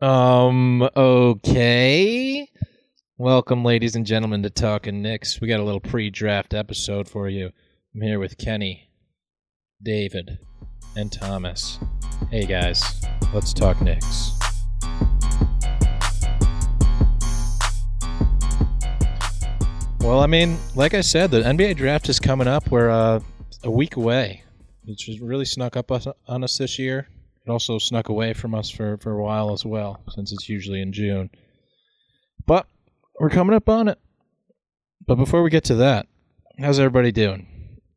Um, okay. Welcome, ladies and gentlemen, to Talking Knicks. We got a little pre draft episode for you. I'm here with Kenny, David, and Thomas. Hey, guys, let's talk Knicks. Well, I mean, like I said, the NBA draft is coming up. We're uh, a week away. It's just really snuck up on us this year. It also snuck away from us for, for a while as well, since it's usually in June. But we're coming up on it. But before we get to that, how's everybody doing?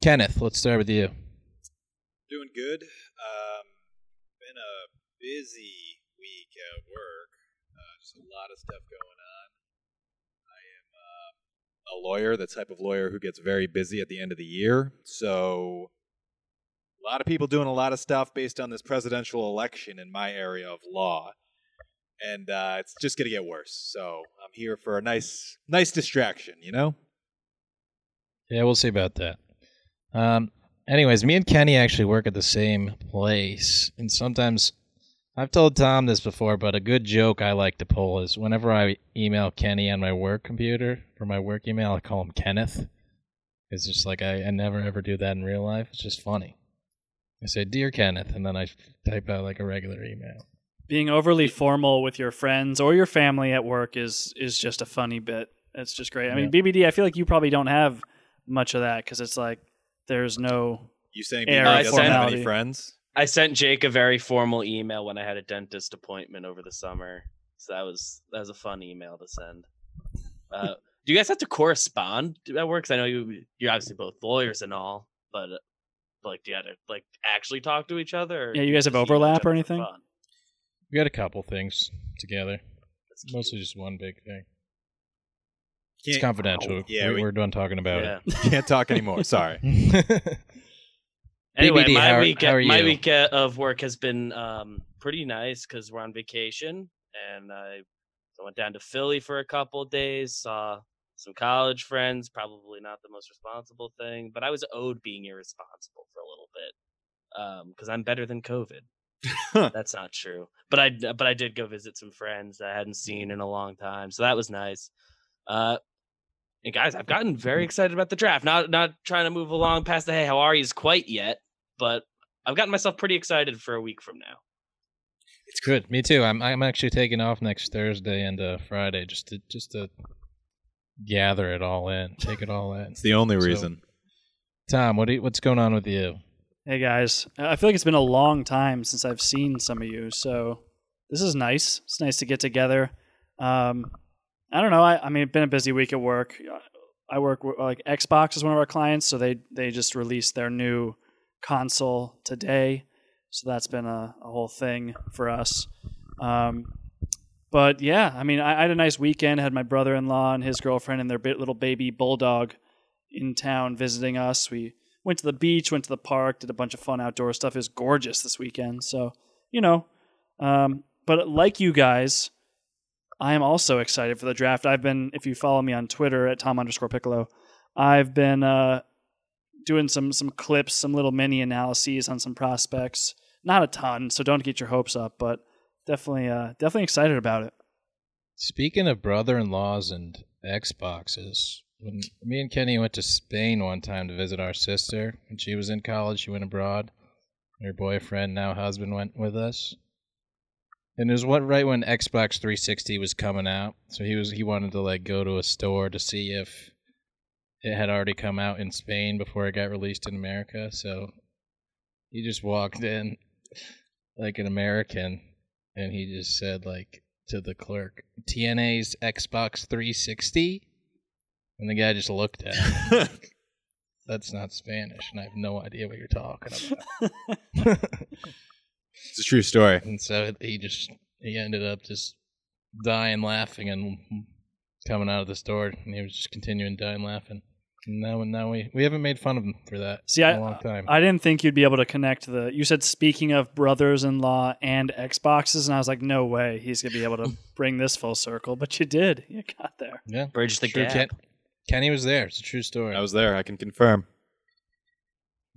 Kenneth, let's start with you. Doing good. Um, been a busy week at work. Uh, just a lot of stuff going on. I am uh, a lawyer, the type of lawyer who gets very busy at the end of the year. So a lot of people doing a lot of stuff based on this presidential election in my area of law. And uh, it's just going to get worse. So I'm here for a nice, nice distraction, you know? Yeah, we'll see about that. Um, anyways, me and Kenny actually work at the same place, and sometimes I've told Tom this before, but a good joke I like to pull is whenever I email Kenny on my work computer for my work email, I call him Kenneth. It's just like I, I never ever do that in real life. It's just funny. I say, "Dear Kenneth," and then I type out like a regular email. Being overly formal with your friends or your family at work is is just a funny bit. It's just great. I mean, BBD. I feel like you probably don't have much of that because it's like there's no. You saying Yeah, BB right, doesn't have any friends? I sent Jake a very formal email when I had a dentist appointment over the summer. So that was that was a fun email to send. Uh, do you guys have to correspond at work? 'Cause I know you you're obviously both lawyers and all, uh, but like, do you have to like actually talk to each other? Yeah, you guys have overlap or anything? We got a couple things together, That's cute. mostly just one big thing. It's Can't, confidential. Yeah, we, we- we're done talking about Yeah. can't talk anymore. Sorry. Anyway, BBD, my how are- week how are my you? week uh, of work has been um, pretty nice because we're on vacation, and I I went down to Philly for a couple of days, saw some college friends. Probably not the most responsible thing, but I was owed being irresponsible for a little bit because I'm better than COVID. That's not true, but I but I did go visit some friends that I hadn't seen in a long time, so that was nice. Uh, and guys, I've gotten very excited about the draft. Not not trying to move along past the hey, how are yous quite yet, but I've gotten myself pretty excited for a week from now. It's good. Me too. I'm I'm actually taking off next Thursday and uh, Friday just to just to gather it all in, take it all in. It's the only So- reason. Tom, what do you, what's going on with you? Hey guys, I feel like it's been a long time since I've seen some of you, so this is nice. It's nice to get together. Um, I don't know. I, I mean, it's been a busy week at work. I work with, like Xbox is one of our clients, so they they just released their new console today, so that's been a, a whole thing for us. Um, but yeah, I mean, I, I had a nice weekend. Had my brother-in-law and his girlfriend and their bit, little baby bulldog in town visiting us. We went to the beach, went to the park, did a bunch of fun outdoor stuff. It was gorgeous this weekend. So, you know, um, but like you guys, I am also excited for the draft. I've been, if you follow me on Twitter at Tom underscore Piccolo, I've been uh, doing some some clips, some little mini analyses on some prospects. Not a ton, so don't get your hopes up, but definitely, uh, definitely excited about it. Speaking of brother-in-laws and Xboxes, when me and Kenny went to Spain one time to visit our sister when she was in college, she went abroad. Her boyfriend, now husband, went with us. And it was what right when Xbox 360 was coming out, so he was he wanted to like go to a store to see if it had already come out in Spain before it got released in America. So he just walked in like an American, and he just said like to the clerk, "TNA's Xbox 360," and the guy just looked at him. like, That's not Spanish, and I have no idea what you're talking about. It's a true story. and so he just he ended up just dying laughing and coming out of the store, and he was just continuing dying laughing. No and now, now we we haven't made fun of him for that. See, in I a long time. I didn't think you'd be able to connect the. You said speaking of brothers-in-law and Xboxes, and I was like, no way, he's gonna be able to bring this full circle. But you did. You got there. yeah, Bridge the True, gap. Ken- Kenny was there. It's a true story. I was there. I can confirm.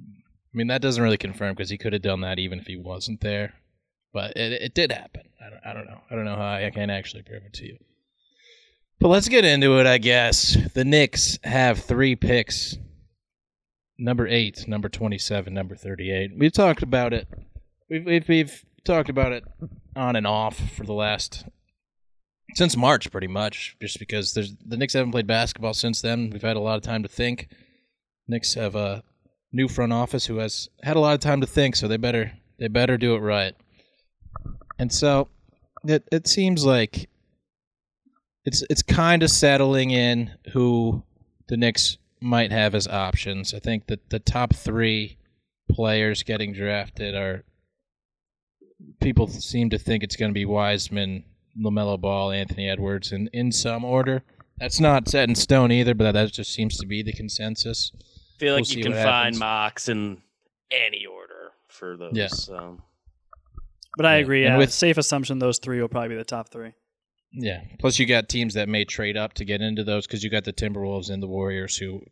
I mean, that doesn't really confirm because he could have done that even if he wasn't there. But it, it did happen. I don't, I don't know. I don't know how I, I can actually prove it to you. But let's get into it, I guess. The Knicks have three picks number eight, number 27, number 38. We've talked about it. We've, we've, we've talked about it on and off for the last. Since March, pretty much, just because there's the Knicks haven't played basketball since then. We've had a lot of time to think. Knicks have a new front office who has had a lot of time to think, so they better they better do it right. And so it it seems like it's it's kind of settling in who the Knicks might have as options. I think that the top three players getting drafted are people seem to think it's going to be Wiseman, LaMelo Ball, Anthony Edwards, in in some order. That's not set in stone either, but that just seems to be the consensus. feel like We'll you can find happens. mocks in any order for those. Yeah. So. But I Yeah, agree. and Yeah, with- safe assumption, those three will probably be the top three. Yeah. Plus, you got teams that may trade up to get into those because you got the Timberwolves and the Warriors who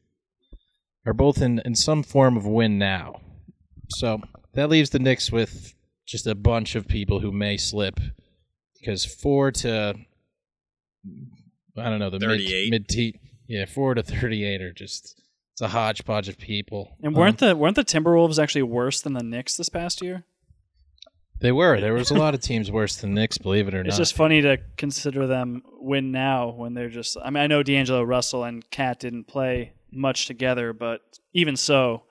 are both in, in some form of win now. So that leaves the Knicks with just a bunch of people who may slip because four to I don't know the 38. mid mid te- yeah four to thirty eight are just it's a hodgepodge of people. And Um, weren't the weren't the Timberwolves actually worse than the Knicks this past year? They were there was a lot of teams worse than Knicks, believe it or It's not. It's just funny to consider them win now when they're just. I mean, I know D'Angelo Russell and KAT didn't play much together, but even so,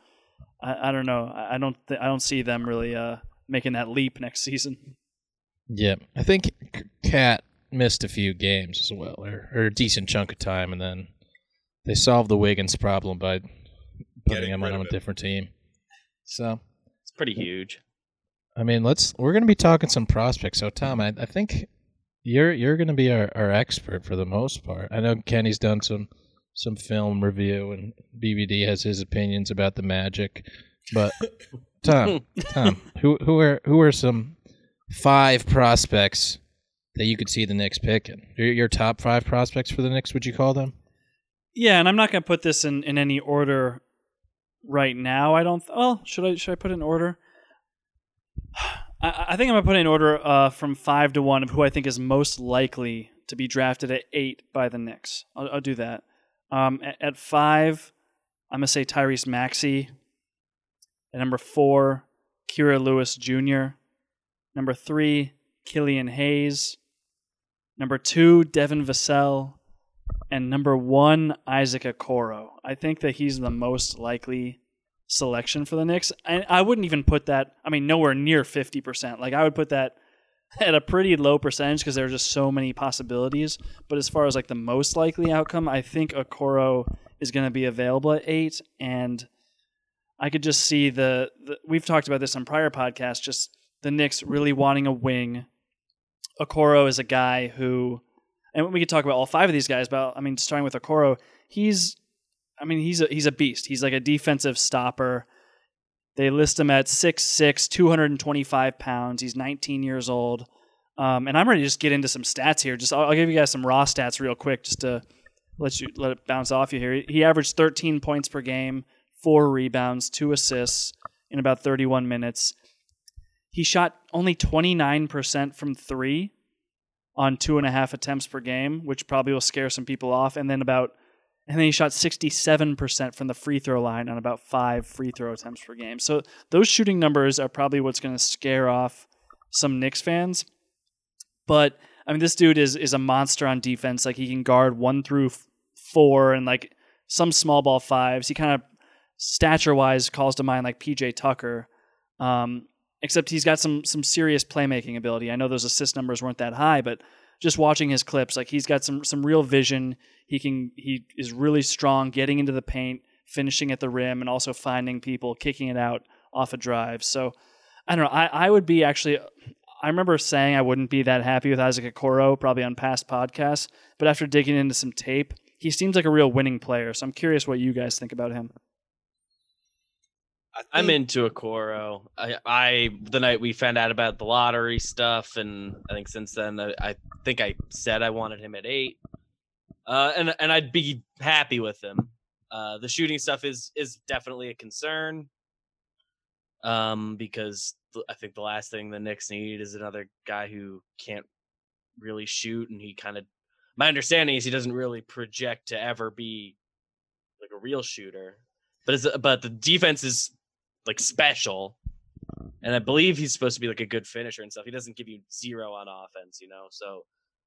I, I don't know. I, I don't. Th- I don't see them really uh, making that leap next season. Yeah, I think KAT missed a few games as well, or, or a decent chunk of time, and then they solved the Wiggins problem by putting Getting him on a different team. So, It's pretty huge. I mean, let's we're going to be talking some prospects. So, Tom, I, I think you're you're going to be our, our expert for the most part. I know Kenny's done some some film review, and BBD has his opinions about the Magic, but Tom, Tom, who who are who are some five prospects that you could see the Knicks picking? Your, your top five prospects for the Knicks? Would you call them? Yeah, and I'm not going to put this in, in any order right now. I don't. Well, should I should I put it in order? I, I think I'm to put in order uh, from five to one of who I think is most likely to be drafted at eight by the Knicks. I'll, I'll do that. Um, at, at five, I'm to say Tyrese Maxey. At number four, Kira Lewis Jr. Number three, Killian Hayes. Number two, Devin Vassell and number one, Isaac Okoro. I think that he's the most likely selection for the Knicks. And I wouldn't even put that, I mean, nowhere near 50%. Like, I would put that at a pretty low percentage because there are just so many possibilities. But as far as like the most likely outcome, I think Okoro is going to be available at eight. And I could just see the, the, we've talked about this on prior podcasts, just the Knicks really wanting a wing. Okoro is a guy who and we could talk about all five of these guys. But I mean, starting with Okoro, he's, I mean, he's a, he's a beast. He's like a defensive stopper. They list him at 6'6", 225 pounds. He's 19 years old. Um, and I'm ready to just get into some stats here. Just I'll, I'll give you guys some raw stats real quick, just to let you let it bounce off you here. He averaged 13 points per game, four rebounds, two assists in about 31 minutes. He shot only 29% from three on two and a half attempts per game, which probably will scare some people off. And then about, and then he shot 67% from the free throw line on about five free throw attempts per game. So those shooting numbers are probably what's going to scare off some Knicks fans. But I mean, this dude is is a monster on defense. Like he can guard one through four and like some small ball fives. He kind of stature wise calls to mind like PJ Tucker. Um, except he's got some some serious playmaking ability. I know those assist numbers weren't that high, but just watching his clips, like he's got some some real vision. He can he is really strong getting into the paint, finishing at the rim, and also finding people, kicking it out off a drive. So I don't know. I, I would be actually I remember saying I wouldn't be that happy with Isaac Okoro, probably on past podcasts, but after digging into some tape, he seems like a real winning player. So I'm curious what you guys think about him. I'm into Okoro. I, I the night we found out about the lottery stuff, and I think since then I, I think I said I wanted him at eight, uh, and and I'd be happy with him. Uh, the shooting stuff is is definitely a concern, um, because I think the last thing the Knicks need is another guy who can't really shoot, and he kind of. My understanding is he doesn't really project to ever be like a real shooter, but but the defense is like special. And I believe he's supposed to be like a good finisher and stuff. He doesn't give you zero on offense, you know. So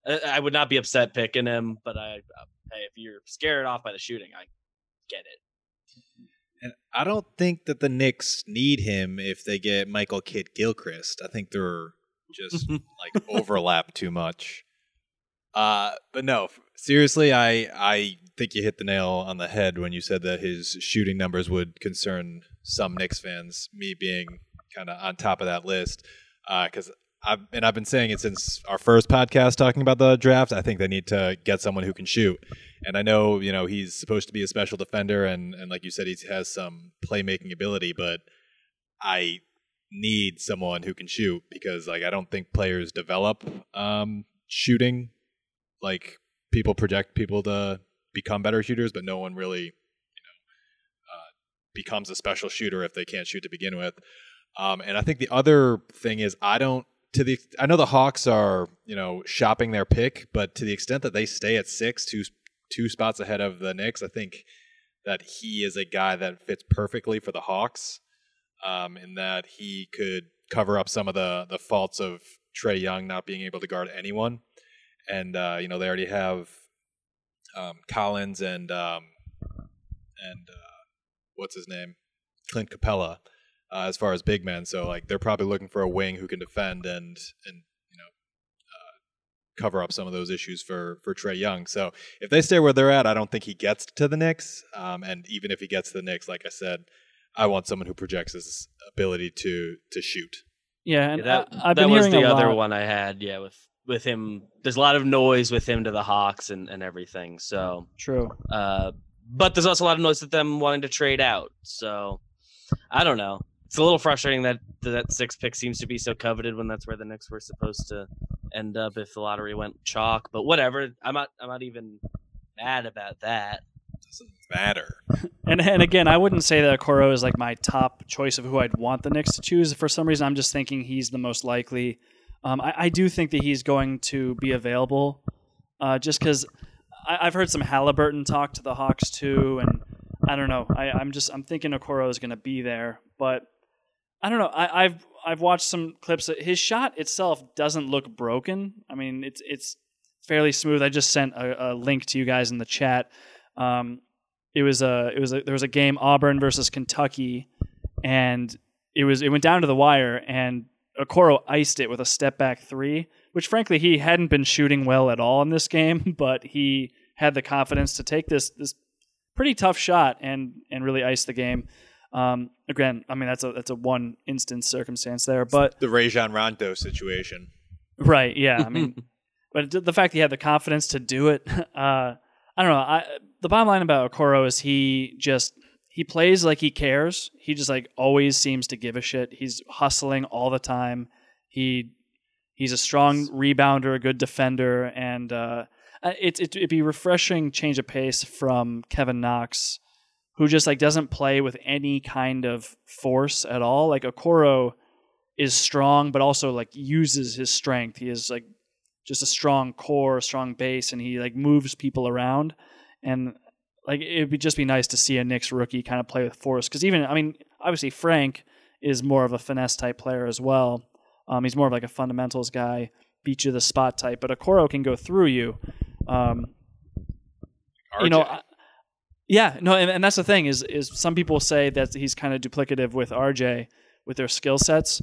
I, I would not be upset picking him, but I, uh, hey, if you're scared off by the shooting, I get it. And I don't think that the Knicks need him if they get Michael Kidd Gilchrist. I think they're just like overlap too much. Uh, but no, seriously, I I think you hit the nail on the head when you said that his shooting numbers would concern some Knicks fans. Me being kind of on top of that list, because I've and I've been saying it since our first podcast talking about the draft. I think they need to get someone who can shoot. And I know, you know, he's supposed to be a special defender, and, and like you said, he has some playmaking ability, but I need someone who can shoot because, like, I don't think players develop um, shooting. Like, people project people to become better shooters, but no one really, you know, uh, becomes a special shooter if they can't shoot to begin with. Um, and I think the other thing is, I don't to the I know the Hawks are you know shopping their pick, but to the extent that they stay at six, two two spots ahead of the Knicks, I think that he is a guy that fits perfectly for the Hawks, um, in that he could cover up some of the the faults of Trae Young not being able to guard anyone, and uh, you know they already have um, Collins and um, and uh, what's his name, Clint Capela uh, as far as big men. So like they're probably looking for a wing who can defend and and you know uh, cover up some of those issues for for Trae Young. So if they stay where they're at, I don't think he gets to the Knicks. Um, and even if he gets to the Knicks, like I said, I want someone who projects his ability to to shoot. Yeah, and Yeah, that I, have that been was the other lot- one I had. Yeah, with with him, there's a lot of noise with him to the Hawks and and everything. So, True. uh, but there's also a lot of noise with them wanting to trade out. So, I don't know. It's a little frustrating that that six pick seems to be so coveted when that's where the Knicks were supposed to end up if the lottery went chalk. But whatever. I'm not. I'm not even mad about that. Doesn't matter. And and again, I wouldn't say that Okoro is like my top choice of who I'd want the Knicks to choose. For some reason, I'm just thinking he's the most likely. Um, I, I do think that he's going to be available, uh, just because I've heard some Haliburton talk to the Hawks too, and I don't know. I, I'm just I'm thinking Okoro is going to be there, but I don't know. I, I've I've watched some clips. His shot itself doesn't look broken. I mean, it's it's fairly smooth. I just sent a, a link to you guys in the chat. Um, it was a it was a, there was a game Auburn versus Kentucky, and it was it went down to the wire, and Okoro iced it with a step back three, which frankly he hadn't been shooting well at all in this game, but he had the confidence to take this this pretty tough shot and and really ice the game. Um, again, I mean that's a that's a one instance circumstance there, but The Rajon Rondo situation. Right. Yeah. I mean, but the fact he had the confidence to do it, uh, I don't know. I, the bottom line about Okoro is he just he plays like he cares. He just like always seems to give a shit. He's hustling all the time. He he's a strong rebounder, a good defender, and uh, it, it it'd be refreshing change of pace from Kevin Knox, who just like doesn't play with any kind of force at all. Like Okoro is strong, but also like uses his strength. He is like just a strong core, a strong base, and he like moves people around. And like it would be just be nice to see a Knicks rookie kind of play with force. Because even I mean, obviously Frank is more of a finesse type player as well. Um, he's more of like a fundamentals guy, beat you the spot type. But Okoro can go through you. Um, you know, I, yeah, no, and, and that's the thing is is some people say that he's kind of duplicative with RJ with their skill sets,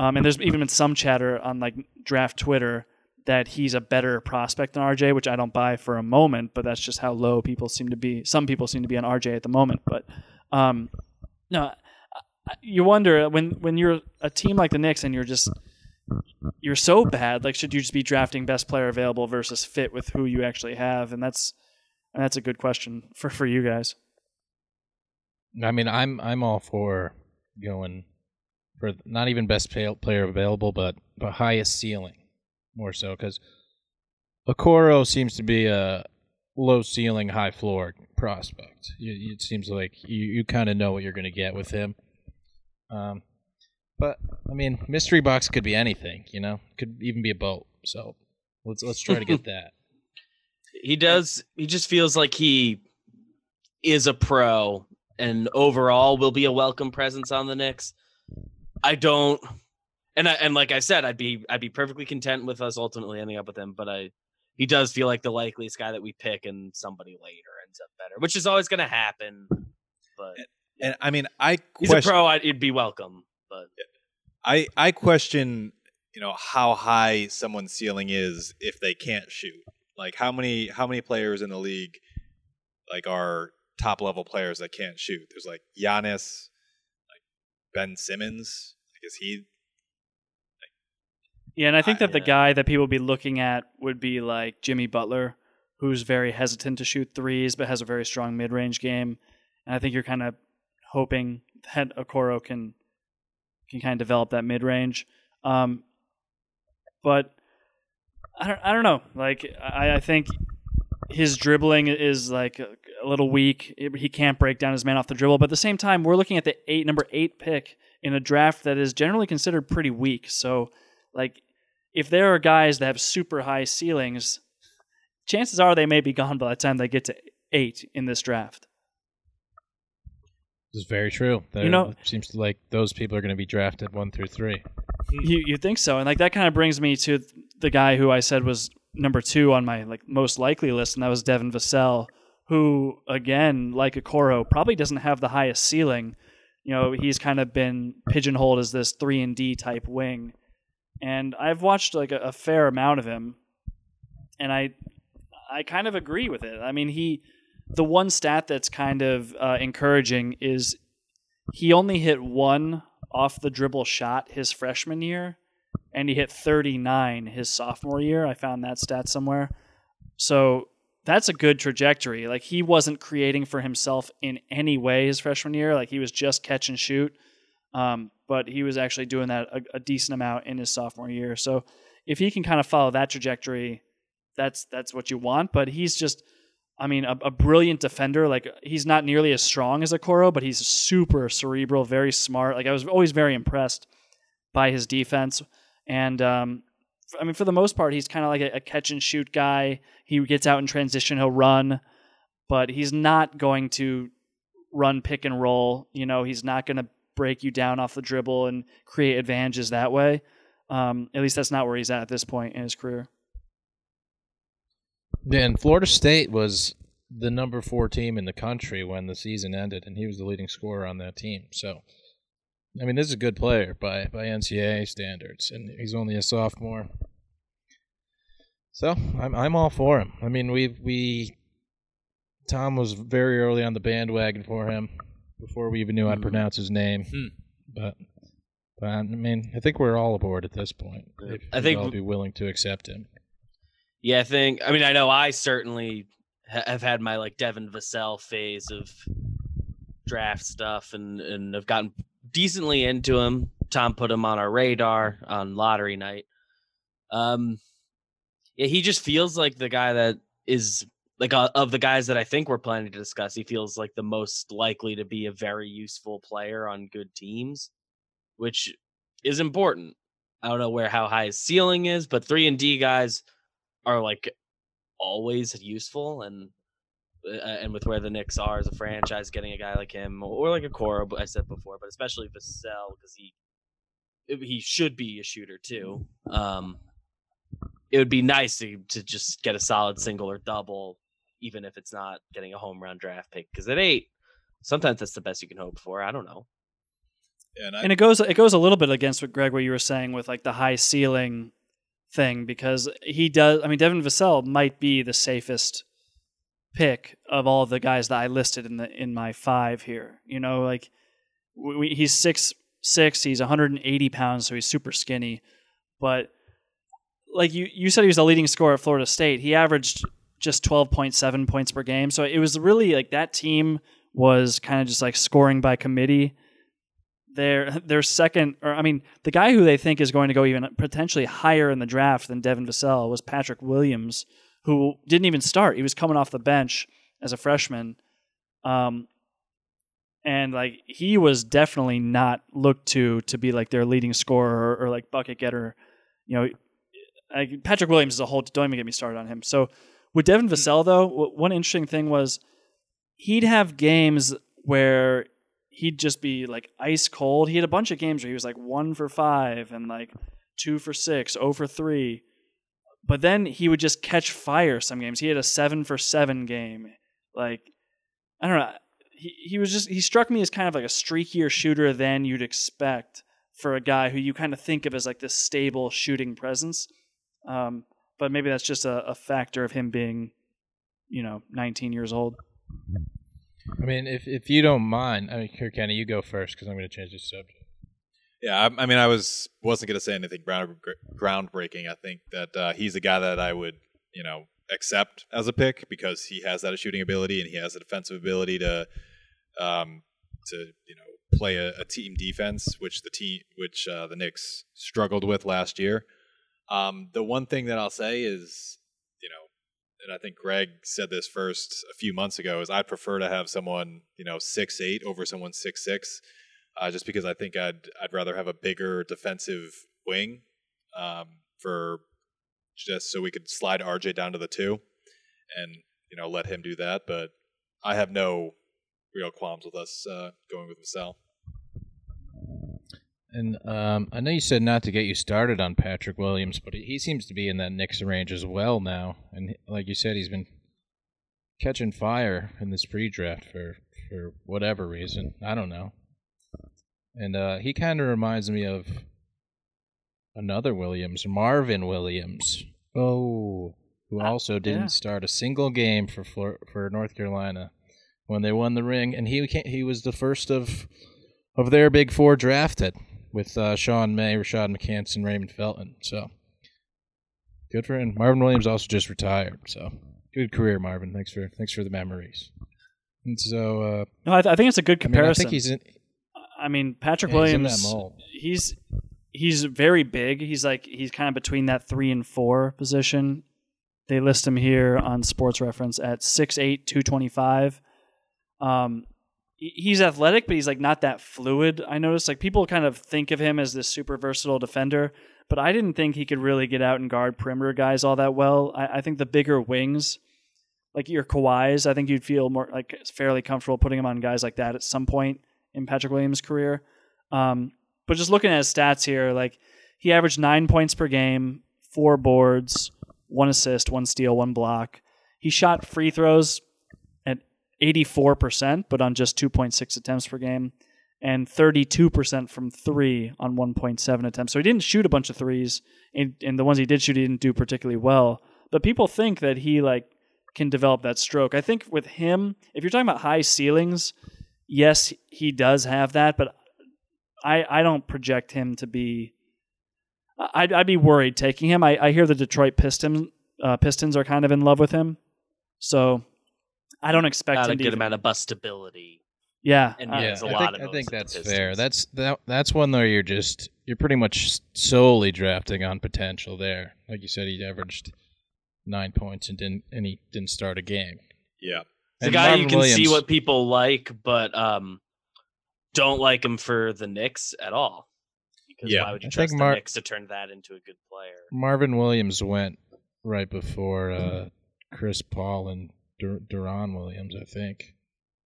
um, and there's even been some chatter on like draft Twitter that he's a better prospect than RJ, which I don't buy for a moment, but that's just how low people seem to be. Some people seem to be on RJ at the moment, but um, no, you wonder when when you're a team like the Knicks and you're just you're so bad. Like, should you just be drafting best player available versus fit with who you actually have? And that's and that's a good question for for you guys. I mean, I'm I'm all for going for not even best player available, but the highest ceiling more so because Okoro seems to be a low ceiling, high floor prospect. It seems like you, you kind of know what you're going to get with him. Um, but I mean, mystery box could be anything, you know. Could even be a boat. So let's let's try to get that. He does. He just feels like he is a pro, and overall will be a welcome presence on the Knicks. I don't, and I, and like I said, I'd be I'd be perfectly content with us ultimately ending up with him. But I, he does feel like the likeliest guy that we pick, and somebody later ends up better, which is always going to happen. But and, and, I mean, I he's question, a pro. I'd, it'd be welcome, but I I question you know how high someone's ceiling is if they can't shoot. Like how many how many players in the league like are top level players that can't shoot? There's like Giannis, like Ben Simmons. Like is he? Yeah, and I think that the guy that people would be looking at would be like Jimmy Butler, who's very hesitant to shoot threes but has a very strong mid range game. And I think you're kind of hoping that Okoro can can kind of develop that mid range. Um, but I don't I don't know. Like I, I think his dribbling is like a, a little weak. He can't break down his man off the dribble. But at the same time, we're looking at the eight number eight pick in a draft that is generally considered pretty weak. So like if there are guys that have super high ceilings, chances are they may be gone by the time they get to eight in this draft. This is very true. There, you know, it seems like those people are going to be drafted one through three. You you think so? And like that kind of brings me to the guy who I said was number two on my like most likely list, and that was Devin Vassell, who again, like Okoro, probably doesn't have the highest ceiling. You know, he's kind of been pigeonholed as this three and D type wing, and I've watched like a, a fair amount of him, and I I kind of agree with it. I mean, he the one stat that's kind of uh, encouraging is he only hit one off the dribble shot his freshman year, and he hit 39 his sophomore year. I found that stat somewhere. So that's a good trajectory. Like he wasn't creating for himself in any way his freshman year. Like he was just catch and shoot. Um, but he was actually doing that a, a, decent amount in his sophomore year. So if he can kind of follow that trajectory, that's that's what you want. But he's just I mean, a, a, brilliant defender. Like he's not nearly as strong as Okoro, but he's super cerebral, very smart. Like I was always very impressed by his defense. And um, I mean, for the most part, he's kind of like a, a, catch and shoot guy. He gets out in transition, he'll run, but he's not going to run pick and roll. You know, he's not going to break you down off the dribble and create advantages that way. Um, at least that's not where he's at at this point in his career. Yeah, and Florida State was the number four team in the country when the season ended, and he was the leading scorer on that team. So, I mean, this is a good player by by NCAA standards, and he's only a sophomore. So I'm I'm all for him. I mean, we we Tom was very early on the bandwagon for him before we even knew how to hmm. pronounce his name, mm. but. But I mean, I think we're all aboard at this point. I think we'll be willing to accept him. Yeah, I think. I mean, I know I certainly have had my like Devin Vassell phase of draft stuff, and and have gotten decently into him. Tom put him on our radar on lottery night. Um, yeah, he just feels like the guy that is like uh, of the guys that I think we're planning to discuss. He feels like the most likely to be a very useful player on good teams, which is important. I don't know where how high his ceiling is, but three and D guys are like always useful and uh, and with where the Knicks are as a franchise, getting a guy like him or like Okoro, I said before, but especially Vassell because he he should be a shooter too. Um, it would be nice to to just get a solid single or double, even if it's not getting a home run draft pick. Because at eight, sometimes that's the best you can hope for. I don't know. And, and, it goes it goes a little bit against what Greg what you were saying with like the high ceiling thing because he does. I mean, Devin Vassell might be the safest pick of all of the guys that I listed in the in my five here. You know, like we, he's six six. He's 180 pounds, so he's super skinny. but like you you said he was the leading scorer at Florida State. He averaged just 12.7 points per game. So it was really like that team was kind of just like scoring by committee. Their their second or I mean the guy who they think is going to go even potentially higher in the draft than Devin Vassell was Patrick Williams, who didn't even start. He was coming off the bench as a freshman. Um, and like he was definitely not looked to to be like their leading scorer or, or like bucket getter. You know, like Patrick Williams is a whole. Don't even get me started on him. So with Devin Vassell though, one interesting thing was he'd have games where he'd just be like ice cold. He had a bunch of games where he was like one for five and like two for six, zero for three. But then he would just catch fire some games. He had a seven for seven game. Like I don't know he, he was just he struck me as kind of like a streakier shooter than you'd expect for a guy who you kind of think of as like this stable shooting presence. Um, but maybe that's just a, a, factor of him being, you know, 19 years old. I mean, if if you don't mind, I mean, here, Kenny, you go first because I'm going to change the subject. Yeah, I, I, mean, I was wasn't going to say anything ground, groundbreaking. I think that uh, he's a guy that I would, you know, accept as a pick because he has that shooting ability and he has a defensive ability to um, to you know play a, a, team defense, which the team which uh, the Knicks struggled with last year. Um, the one thing that I'll say is, you know, and I think Greg said this first a few months ago, is I'd prefer to have someone you know six eight over someone six six, uh, just because I think I'd I'd rather have a bigger defensive wing um, for just so we could slide RJ down to the two, and you know let him do that. But I have no real qualms with us uh, going with Vassell. And um, I know you said not to get you started on Patrick Williams, but he seems to be in that Knicks range as well now. And like you said, he's been catching fire in this pre-draft for for whatever reason. I don't know. And uh, he kind of reminds me of another Williams, Marvin Williams. Oh, who uh, also didn't yeah. start a single game for for North Carolina when they won the ring, and he he was the first of of their big four drafted with uh, Sean May, Rashad McCants, and Raymond Felton. So good for him. Marvin Williams also just retired. So good career, Marvin. Thanks for thanks for the memories. And so, uh, no, I, th- I, think it's a good comparison. I, mean, I think he's in. I mean, Patrick yeah, Williams. He's, he's he's very big. He's like he's kind of between that three and four position. They list him here on Sports Reference at 6'8", 225. Um, he's athletic, but he's like not that fluid. I noticed like people kind of think of him as this super versatile defender, but I didn't think he could really get out and guard perimeter guys all that well. I, I think the bigger wings, like your Kawhis, I think you'd feel more like fairly comfortable putting him on guys like that at some point in Patrick Williams' career. Um, but just looking at his stats here, like he averaged nine points per game, four boards, one assist, one steal, one block. He shot free throws 84%, but on just 2.6 attempts per game, and 32% from three on 1.7 attempts. So he didn't shoot a bunch of threes, and, and the ones he did shoot, he didn't do particularly well. But people think that he like can develop that stroke. I think with him, if you're talking about high ceilings, yes, he does have that, but I I don't project him to be. I'd I'd be worried taking him. I, I hear the Detroit Pistons uh, Pistons are kind of in love with him, so I don't expect Not him a good even- amount of bustability. Yeah, And uh, yeah, a I lot think, of I think that's fair. That's that, that's one though you're just you're pretty much solely drafting on potential there. Like you said, he averaged nine points and didn't and he didn't start a game. Yeah. It's a guy Marvin you can Williams, see what people like, but um, don't like him for the Knicks at all. Because Yeah. why would you I trust think the Mar- Knicks to turn that into a good player? Marvin Williams went right before uh, Chris Paul and Dur- Duran Williams. I think.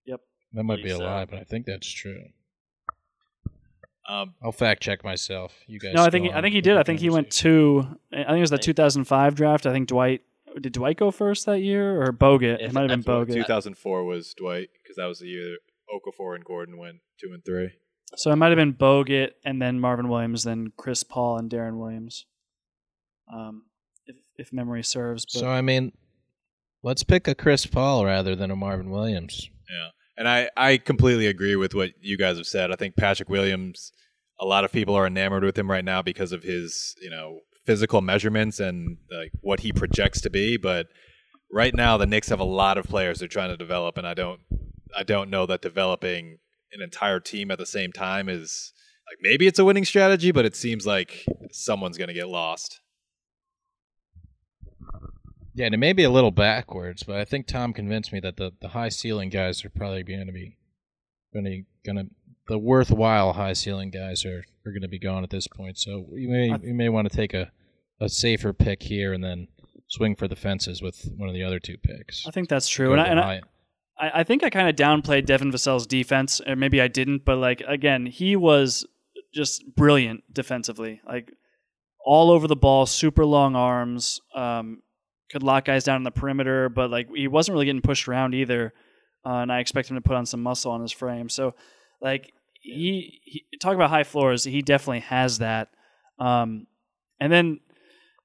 Yep. That might be a so. lie, but I think that's true. Um, I'll fact check myself. You guys. no, I think I think he did. I think he went conversation. to. I think it was the 2005 draft. I think Dwight did Dwight go first that year or Bogut? If- it might have been that's Bogut. 2004 was Dwight because that was the year Okafor and Gordon went two and three. So it might have been Bogut and then Marvin Williams, then Chris Paul and Deron Williams. Um, if if memory serves. But So I mean, let's pick a Chris Paul rather than a Marvin Williams. Yeah. And I, I completely agree with what you guys have said. I think Patrick Williams, a lot of people are enamored with him right now because of his, you know, physical measurements and like what he projects to be. But right now, the Knicks have a lot of players they're trying to develop, and I don't, I don't know that developing an entire team at the same time is like maybe it's a winning strategy, but it seems like someone's going to get lost. Yeah, and it may be a little backwards, but I think Tom convinced me that the, the high ceiling guys are probably going to be going to to the worthwhile high ceiling guys are, are going to be gone at this point. So you may you may want to take a, a safer pick here and then swing for the fences with one of the other two picks. I think that's true, and I, and I, I think I kind of downplayed Devin Vassell's defense, or maybe I didn't, but like again, he was just brilliant defensively, like all over the ball, super long arms. Um, could lock guys down in the perimeter, but like he wasn't really getting pushed around either. Uh, and I expect him to put on some muscle on his frame. So, like he, he talk about high floors, he definitely has that. Um, and then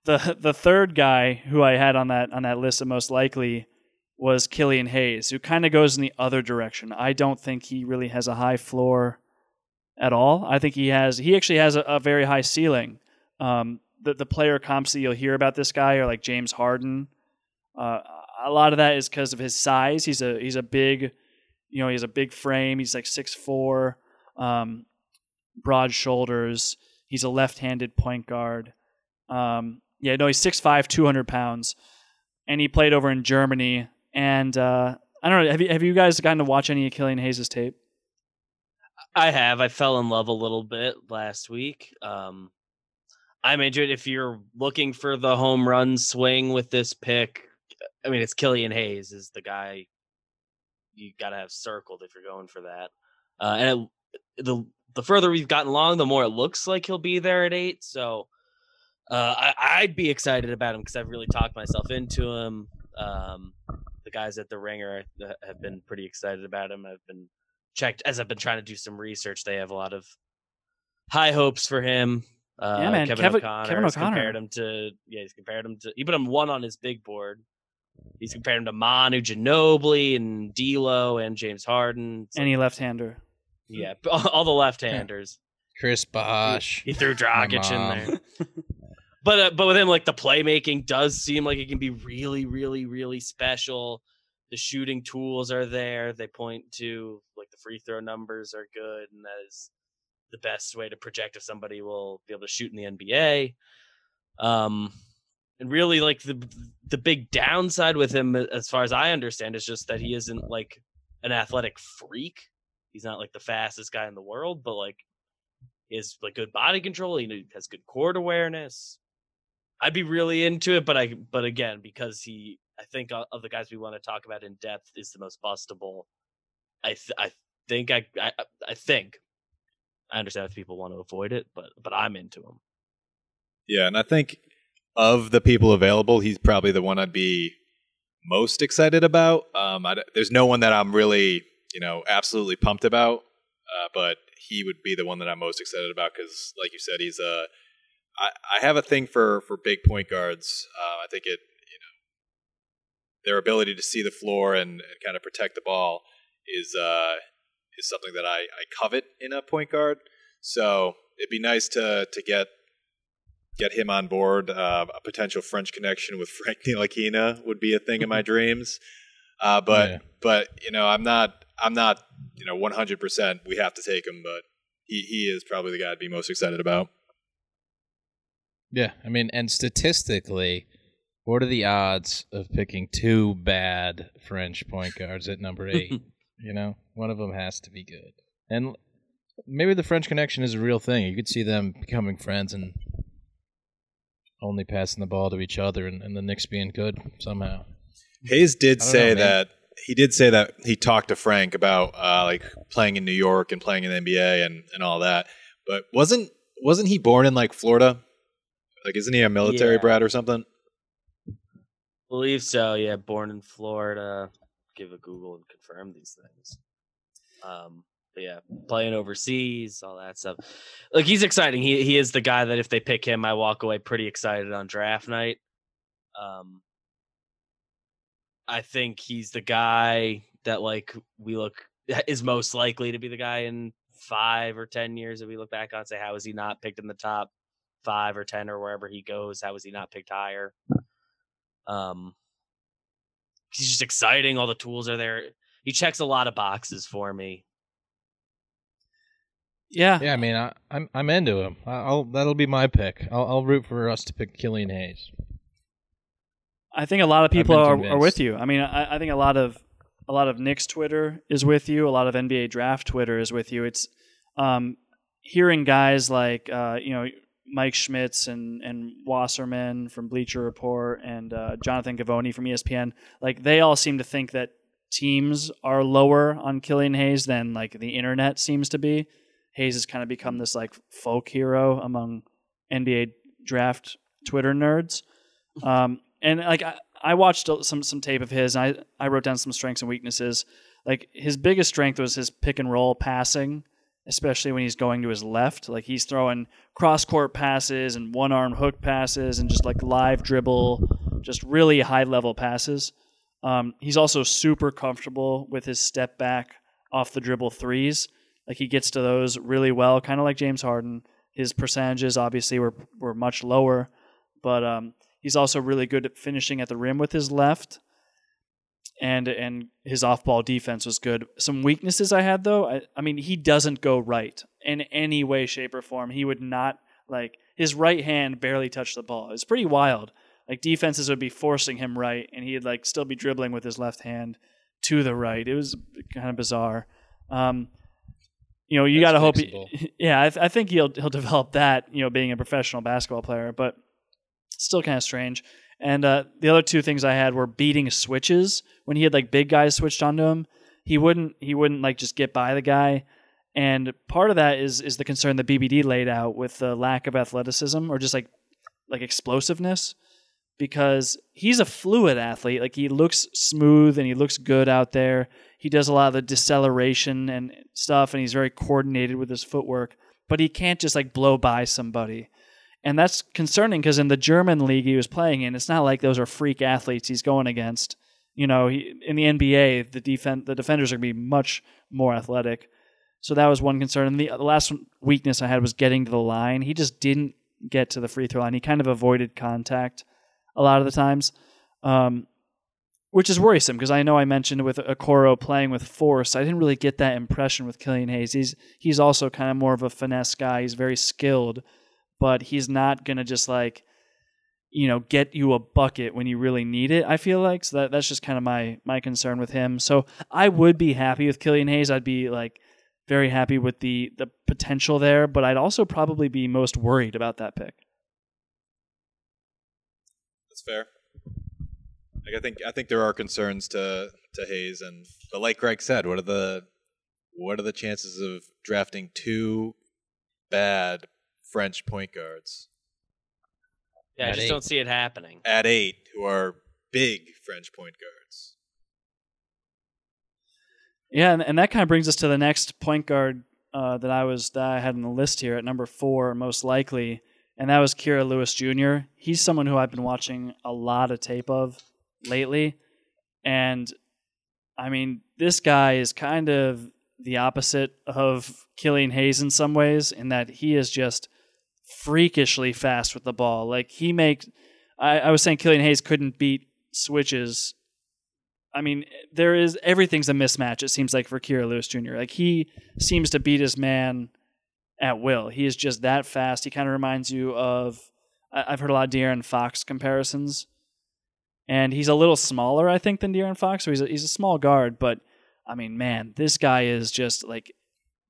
the the third guy who I had on that on that list of most likely was Killian Hayes, who kind of goes in the other direction. I don't think he really has a high floor at all. I think he has he actually has a, a very high ceiling. Um, the the player comps that you'll hear about this guy are like James Harden. Uh, a lot of that is because of his size. He's a he's a big, you know, he has a big frame. He's like six four, um, broad shoulders. He's a left-handed point guard. Um, yeah, no, he's 6'5", 200 pounds, and he played over in Germany. And uh, I don't know, have you have you guys gotten to watch any of Killian Hayes' tape? I have. I fell in love a little bit last week. Um, I'm interested if you're looking for the home run swing with this pick. I mean, it's Killian Hayes is the guy you got to have circled if you're going for that. Uh, and it, the the further we've gotten along, the more it looks like he'll be there at eight. So uh, I, would be excited about him because I've really talked myself into him. Um, the guys at the Ringer have been pretty excited about him. I've been checked as I've been trying to do some research. They have a lot of high hopes for him. Uh, yeah, man. Kevin, Kevin O'Connor, Kevin O'Connor compared him to yeah, he's compared him to he put him one on his big board. He's compared him to Manu Ginobili and D'Lo and James Harden. It's Any like, left-hander. Yeah, all the left-handers. Chris Bosh. He, he threw Dragic in there. but uh, but with him, like the playmaking does seem like it can be really, really, really special. The shooting tools are there. They point to like the free throw numbers are good, and that is the best way to project if somebody will be able to shoot in the NBA. Um, and really, like the the big downside with him, as far as I understand, is just that he isn't like an athletic freak. He's not like the fastest guy in the world, but like has like good body control. He has good court awareness. I'd be really into it, but I but again because he I think of the guys we want to talk about in depth is the most bustable. I th- I think I, I I think I understand if people want to avoid it, but but I'm into him. Yeah, and I think of the people available, he's probably the one I'd be most excited about. Um, I, there's no one that I'm really, you know, absolutely pumped about, uh, but he would be the one that I'm most excited about because, like you said, he's a. I, I have a thing for for big point guards. Uh, I think it, you know, their ability to see the floor and, and kind of protect the ball is uh, is something that I, I covet in a point guard. So it'd be nice to to get get him on board. Uh, a potential French connection with Frank Ntilikina would be a thing in my dreams. Uh, but yeah. but you know I'm not I'm not you know 100. percent We have to take him, but he he is probably the guy I'd be most excited about. Yeah, I mean, and statistically, what are the odds of picking two bad French point guards at number eight? You know, one of them has to be good. And maybe the French connection is a real thing. You could see them becoming friends and only passing the ball to each other, and, and the Knicks being good somehow. Hayes did say know, that he did say that he talked to Frank about uh, like playing in New York and playing in the NBA and, and all that. But wasn't wasn't he born in like Florida? Like, isn't he a military yeah. brat or something? Believe so. Yeah, born in Florida give a Google and confirm these things. Um, but yeah, playing overseas, all that stuff. Like he's exciting. He he is the guy that if they pick him, I walk away pretty excited on draft night. Um, I think he's the guy that like we look is most likely to be the guy in five or ten years that we look back on and say, how is he not picked in the top five or ten or wherever he goes? How was he not picked higher? Um, he's just exciting. All the tools are there. He checks a lot of boxes for me. Yeah. Yeah, I mean, I, I'm I'm into him. I- I'll that'll be my pick. I'll, I'll root for us to pick Killian Hayes. I think a lot of people are, are with you. I mean, I, I think a lot of a lot of Knicks Twitter is with you. A lot of NBA draft Twitter is with you. It's um, hearing guys like uh, you know Mike Schmitz and and Wasserman from Bleacher Report and uh, Jonathan Givony from ESPN. Like they all seem to think that teams are lower on Killian Hayes than like the internet seems to be. Hayes has kind of become this like folk hero among NBA draft Twitter nerds. Um, and like I, I watched some some tape of his, and I I wrote down some strengths and weaknesses. Like his biggest strength was his pick and roll passing, especially when he's going to his left. Like he's throwing cross court passes and one arm hook passes and just like live dribble, just really high level passes. Um, he's also super comfortable with his step back off the dribble threes. Like he gets to those really well, kind of like James Harden. His percentages obviously were were much lower, but um, he's also really good at finishing at the rim with his left. And and his off ball defense was good. Some weaknesses I had though, I, I mean he doesn't go right in any way, shape, or form. He would not like his right hand barely touched the ball. It's pretty wild. Like defenses would be forcing him right, and he'd like still be dribbling with his left hand to the right. It was kind of bizarre. Um, you know, you got to hope. He, yeah, I, th- I think he'll he'll develop that. You know, being a professional basketball player, but still kind of strange. And uh, the other two things I had were beating switches when he had like big guys switched onto him. He wouldn't he wouldn't like just get by the guy. And part of that is is the concern that BBD laid out with the lack of athleticism or just like like explosiveness because he's a fluid athlete. Like he looks smooth and he looks good out there. He does a lot of the deceleration and stuff, and he's very coordinated with his footwork. But he can't just like blow by somebody, and that's concerning because in the German league he was playing in, it's not like those are freak athletes he's going against. You know, he, in the NBA, the defense the defenders are going to be much more athletic. So that was one concern. And the, the last weakness I had was getting to the line. He just didn't get to the free throw line. He kind of avoided contact a lot of the times, um, which is worrisome because I know I mentioned with Okoro playing with force. I didn't really get that impression with Killian Hayes. He's he's also kind of more of a finesse guy. He's very skilled, but he's not gonna just like you know get you a bucket when you really need it. I feel like so that that's just kind of my my concern with him. So I would be happy with Killian Hayes. I'd be like very happy with the the potential there, but I'd also probably be most worried about that pick. That's fair. Like I think I think there are concerns to to Hayes, and but like Greg said, what are the what are the chances of drafting two bad French point guards Yeah, I At just eight. don't see it happening. at eight who are big French point guards? Yeah, and, and that kind of brings us to the next point guard uh, that I was that I had on the list here at number four, most likely, and that was Kira Lewis Jr. He's someone who I've been watching a lot of tape of lately, and I mean, this guy is kind of the opposite of Killian Hayes in some ways, in that he is just freakishly fast with the ball. Like he makes, I, I was saying Killian Hayes couldn't beat switches I mean, there is everything's a mismatch. It seems like for Kira Lewis Jr. Like he seems to beat his man at will. He is just that fast. He kind of reminds you of I- I've heard a lot of De'Aaron Fox comparisons, and he's a little smaller, I think, than De'Aaron Fox. So he's a, he's a small guard, but I mean, man, this guy is just like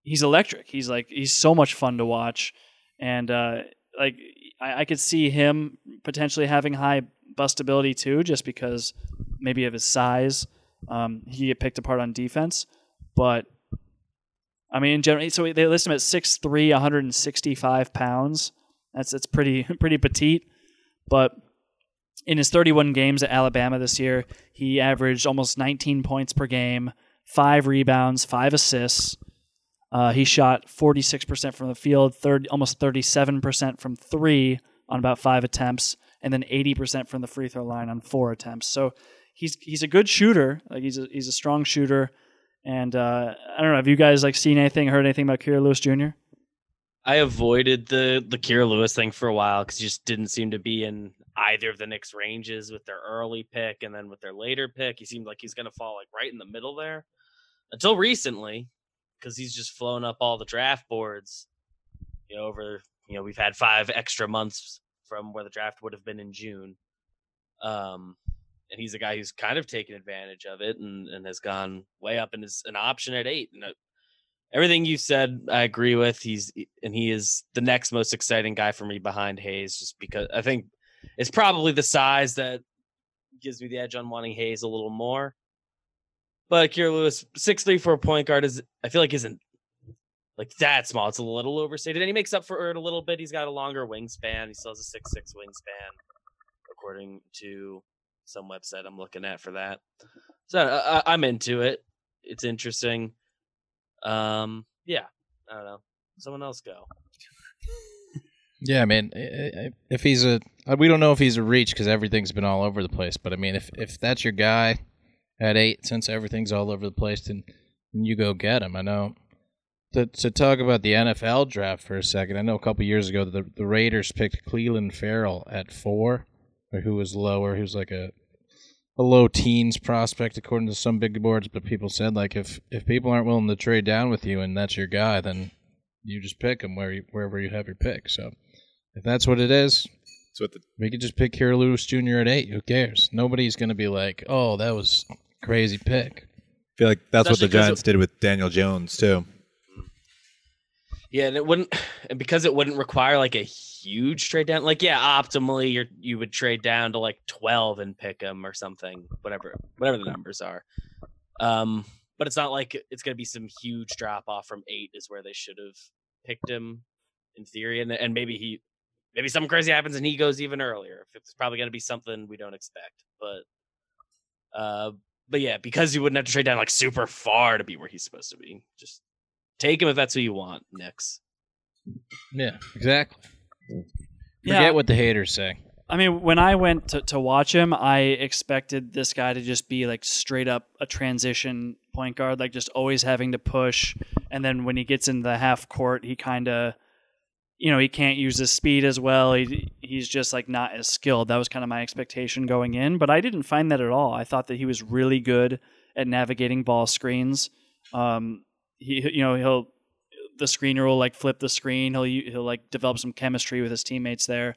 he's electric. He's like he's so much fun to watch, and uh, like I, I could see him potentially having high bustability too, just because maybe of his size. Um, he get picked apart on defense, but I mean, in general, so they list him at 6'3", 165 pounds. That's that's pretty pretty petite, but in his 31 games at Alabama this year, he averaged almost 19 points per game, five rebounds, five assists. Uh, he shot 46% from the field, third, almost 37% from three on about five attempts, and then 80% from the free throw line on four attempts. So he's he's a good shooter. Like he's a, he's a strong shooter, And uh, I don't know. Have you guys like seen anything, heard anything about Kira Lewis Jr.? I avoided the the Kira Lewis thing for a while because he just didn't seem to be in either of the Knicks ranges with their early pick and then with their later pick. He seemed like he's going to fall like right in the middle there until recently because he's just flown up all the draft boards. You know, over you know we've had five extra months from where the draft would have been in June. Um, and he's a guy who's kind of taken advantage of it and, and has gone way up and is an option at eight. And uh, everything you said, I agree with. He's and he is the next most exciting guy for me behind Hayes, just because I think it's probably the size that gives me the edge on wanting Hayes a little more. But Kira Lewis, six three for a point guard is I feel like isn't like that small. It's a little overstated, and he makes up for it a little bit. He's got a longer wingspan. He still has a six six wingspan, according to some website I'm looking at for that. So I, I'm into it. It's interesting. Um, yeah, I don't know. Someone else go. Yeah, I mean, if he's a, uh, we don't know if he's a reach because everything's been all over the place. But I mean, if if that's your guy at eight, since everything's all over the place, then, then you go get him. I know. To, to talk about the NFL draft for a second, I know a couple years ago the the Raiders picked Clelin Ferrell at four, or who was lower, who's like a a low teens prospect according to some big boards, but people said like if if people aren't willing to trade down with you and that's your guy, then you just pick him where you, wherever you have your pick. So if that's what it is, That's what the we could just pick Kira Lewis Jr. at eight. Who cares? Nobody's gonna be like, oh, that was crazy pick. I feel like that's what the Especially 'cause it- Giants did with Daniel Jones too. Yeah, and it wouldn't, and because it wouldn't require like a huge trade down. Like, yeah, optimally, you you would trade down to like twelve and pick him or something, whatever, whatever the numbers are. Um, but it's not like it's going to be some huge drop off from eight is where they should have picked him in theory, and and maybe he, maybe something crazy happens and he goes even earlier. It's probably going to be something we don't expect, but, uh, but yeah, because you wouldn't have to trade down like super far to be where he's supposed to be. Just take him if that's who you want, Knicks. Yeah, exactly. Yeah. Forget what the haters say. I mean, when I went to, to watch him, I expected this guy to just be like straight up a transition point guard, like just always having to push. And then when he gets in the half court, he kind of, you know, he can't use his speed as well. He, he's just like not as skilled. That was kind of my expectation going in, but I didn't find that at all. I thought that he was really good at navigating ball screens. Um, he, you know, he'll the screener will like flip the screen. He'll he'll like develop some chemistry with his teammates there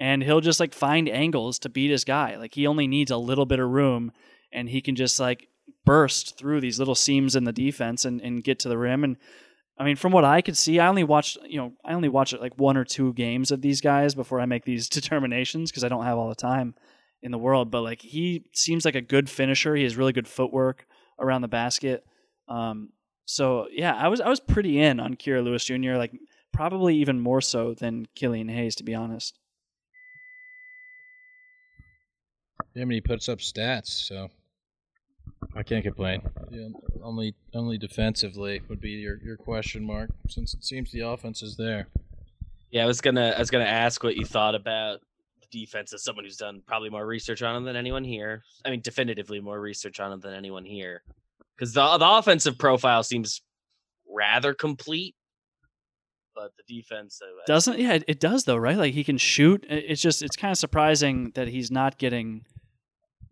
and he'll just like find angles to beat his guy. Like he only needs a little bit of room and he can just like burst through these little seams in the defense and, and get to the rim. And I mean, from what I could see, I only watched, you know, I only watch like one or two games of these guys before I make these determinations because I don't have all the time in the world. But like he seems like a good finisher. He has really good footwork around the basket. Um, so yeah, I was I was pretty in on Kira Lewis Jr. Like probably even more so than Killian Hayes, to be honest. Yeah, I mean, he puts up stats, so I can't complain. Yeah, only only defensively would be your, your question mark, since it seems the offense is there. Yeah, I was gonna I was gonna ask what you thought about the defense as someone who's done probably more research on him than anyone here. I mean, definitively more research on him than anyone here, because the the offensive profile seems rather complete, but the defense uh, Doesn't yeah, it, it does though, right? Like he can shoot. It's just it's kind of surprising that he's not getting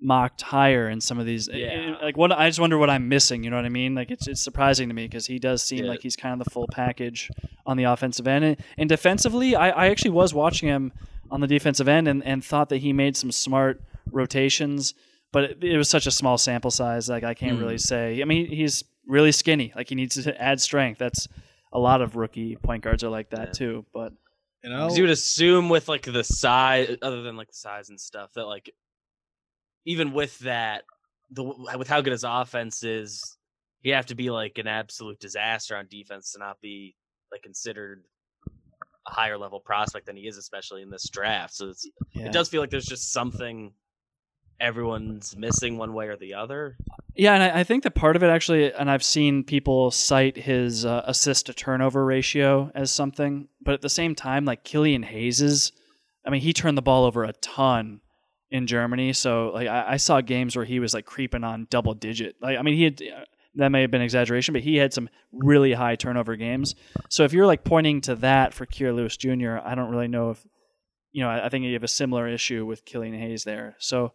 mocked higher in some of these. Eh, eh, yeah. like what I just wonder what I'm missing. You know what I mean? Like it's it's surprising to me because he does seem Yeah. like he's kind of the full package on the offensive end and, and defensively. I, I actually was watching him on the defensive end and, and thought that he made some smart rotations, but it, it was such a small sample size. Like I can't really hmm. say. I mean, he's really skinny. Like he needs to add strength. That's a lot of rookie point guards are like that Yeah. too. But And 'Cause you would assume with like the size, other than like the size and stuff, that like even with that, the with how good his offense is, he'd have to be like an absolute disaster on defense to not be like considered a higher level prospect than he is, especially in this draft. So it's, yeah. it does feel like there's just something everyone's missing one way or the other. Yeah, and I, I think that part of it actually, and I've seen people cite his uh, assist to turnover ratio as something, but at the same time, like Killian Hayes's, I mean, he turned the ball over a ton in Germany. So like I, I saw games where he was like creeping on double digit. Like I mean, he had that may have been exaggeration, but he had some really high turnover games. So if you're like pointing to that for Kira Lewis Jr., I don't really know if you know. I, I think you have a similar issue with Killian Hayes there. So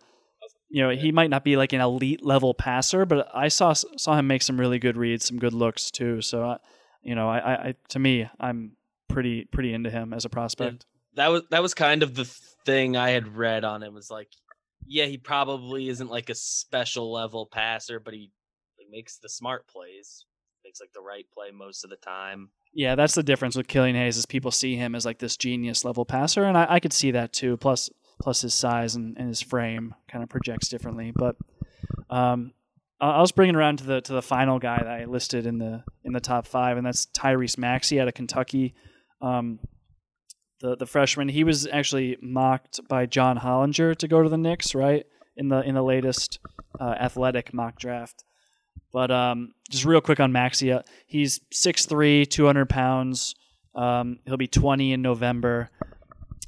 you know he might not be like an elite level passer, but I saw saw him make some really good reads, some good looks too. So uh, you know, I, I to me, I'm pretty pretty into him as a prospect. That was that was kind of the thing I had read on him was like, yeah, he probably isn't like a special level passer, but he, he makes the smart plays, makes like the right play most of the time. Yeah, that's the difference with Killian Hayes is people see him as like this genius level passer, and I, I could see that too. Plus, plus his size and, and his frame kind of projects differently. But um, I was bringing around to the to the final guy that I listed in the in the top five, and that's Tyrese Maxey out of Kentucky. Um, the the freshman, he was actually mocked by John Hollinger to go to the Knicks, right? In the in the latest uh, athletic mock draft. But um, just real quick on Maxey, uh, he's 6'3", 200 pounds. Um, he'll be 20 in November.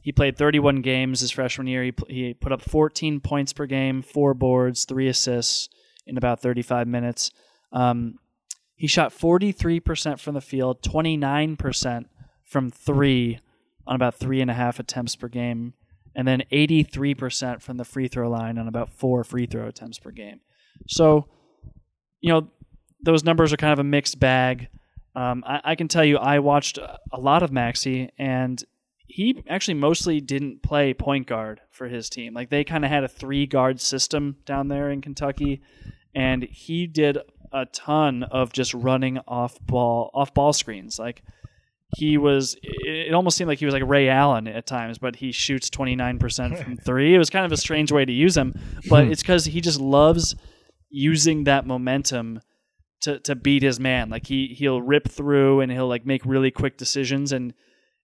He played 31 games his freshman year. He, he put up 14 points per game, four boards, three assists in about 35 minutes. Um, he shot 43% from the field, 29% from three on about three and a half attempts per game, and then 83% from the free throw line on about four free throw attempts per game. So, you know, those numbers are kind of a mixed bag. Um, I, I, can tell you, I watched a lot of Maxey, and he actually mostly didn't play point guard for his team. Like they kind of had a three guard system down there in Kentucky, and he did a ton of just running off ball off ball screens. Like he was, it almost seemed like he was like Ray Allen at times, but he shoots twenty nine percent from three. It was kind of a strange way to use him, but it's because he just loves using that momentum to to beat his man. Like he he'll rip through and he'll like make really quick decisions and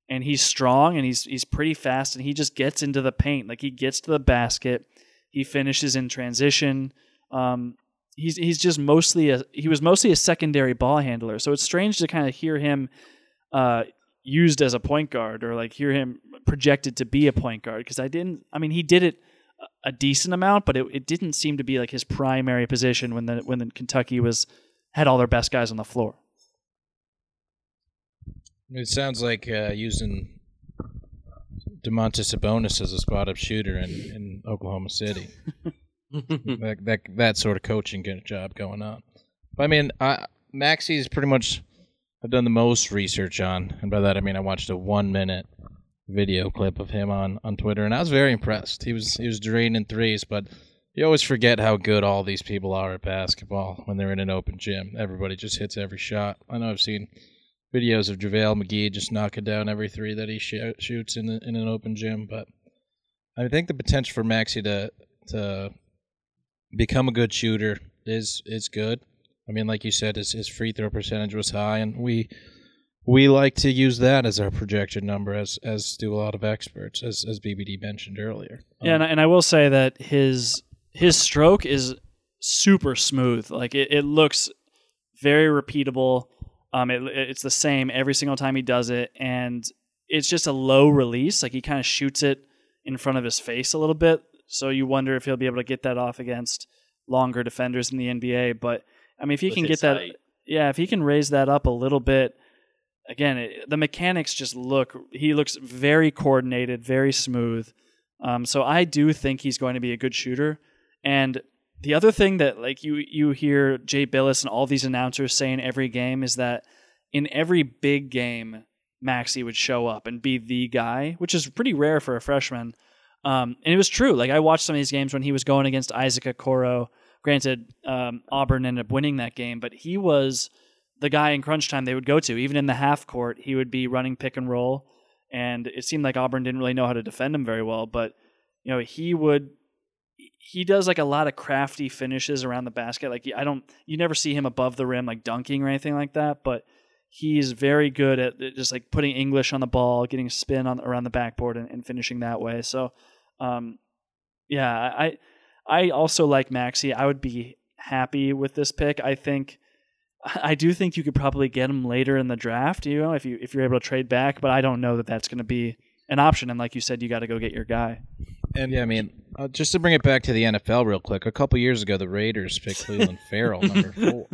and he's strong and he's he's pretty fast and he just gets into the paint. Like he gets to the basket, he finishes in transition. Um, he's he's just mostly a he was mostly a secondary ball handler. So it's strange to kind of hear him uh, used as a point guard or like hear him projected to be a point guard because I didn't. I mean, he did it a decent amount, but it, it didn't seem to be like his primary position when the when the Kentucky was had all their best guys on the floor. It sounds like uh, using Domantas Sabonis as a spot up shooter in, in Oklahoma City. that, that that sort of coaching job going on. But I mean, I, Maxey's pretty much I've done the most research on, and by that I mean I watched a one minute video clip of him on, on Twitter, and I was very impressed. He was he was draining threes, but you always forget how good all these people are at basketball when they're in an open gym. Everybody just hits every shot. I know I've seen videos of JaVale McGee just knocking down every three that he sh- shoots in in an open gym. But I think the potential for Maxey to to become a good shooter is is good. I mean, like you said, his his free throw percentage was high, and we we like to use that as our projection number, as as do a lot of experts, as as BBD mentioned earlier. Yeah, and, I, and I will say that his his stroke is super smooth. Like it, it looks very repeatable. Um, it, it's the same every single time he does it, and it's just a low release. Like he kind of shoots it in front of his face a little bit, so you wonder if he'll be able to get that off against longer defenders in the NBA. But I mean, if he can get that, height. yeah, if he can raise that up a little bit, again, it, the mechanics just look. He looks very coordinated, very smooth. Um, so I do think he's going to be a good shooter. And the other thing that like you you hear Jay Bilas and all these announcers saying every game is that in every big game, Maxey would show up and be the guy, which is pretty rare for a freshman. Um, and it was true. Like I watched some of these games when he was going against Isaac Okoro. Granted, um, Auburn ended up winning that game, but he was the guy in crunch time they would go to. Even in the half court, he would be running pick and roll, and it seemed like Auburn didn't really know how to defend him very well. But you know, he would he does like a lot of crafty finishes around the basket. Like I don't, you never see him above the rim like dunking or anything like that, but he's very good at just like putting English on the ball, getting spin on around the backboard, and, and finishing that way. So, um, yeah, I I also like Maxey. I would be happy with this pick. I think I do think you could probably get him later in the draft. You know, if you if you're able to trade back, but I don't know that that's going to be an option. And like you said, you got to go get your guy. And yeah, I mean, uh, just to bring it back to the NFL real quick, a couple years ago, the Raiders picked Clelin Ferrell, number four.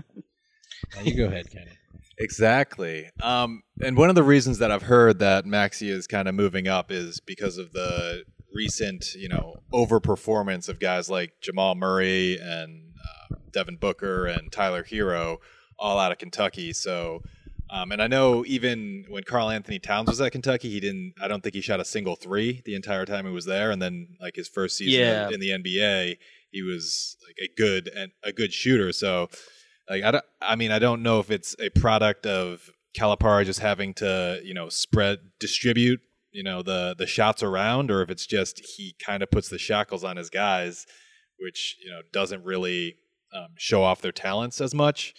Now you go ahead, Kenney. Exactly. Um, and one of the reasons that I've heard that Maxey is kind of moving up is because of the recent, you know, overperformance of guys like Jamal Murray and uh, Devin Booker and Tyler Herro, all out of Kentucky. So, um, and I know even when Karl-Anthony Towns was at Kentucky, he didn't. I don't think he shot a single three the entire time he was there. And then like his first season Yeah. in the NBA, he was like a good and a good shooter. So, like I don't. I mean, I don't know if it's a product of Calipari just having to you know spread distribute you know the the shots around, or if it's just he kind of puts the shackles on his guys, which you know doesn't really um, show off their talents as much.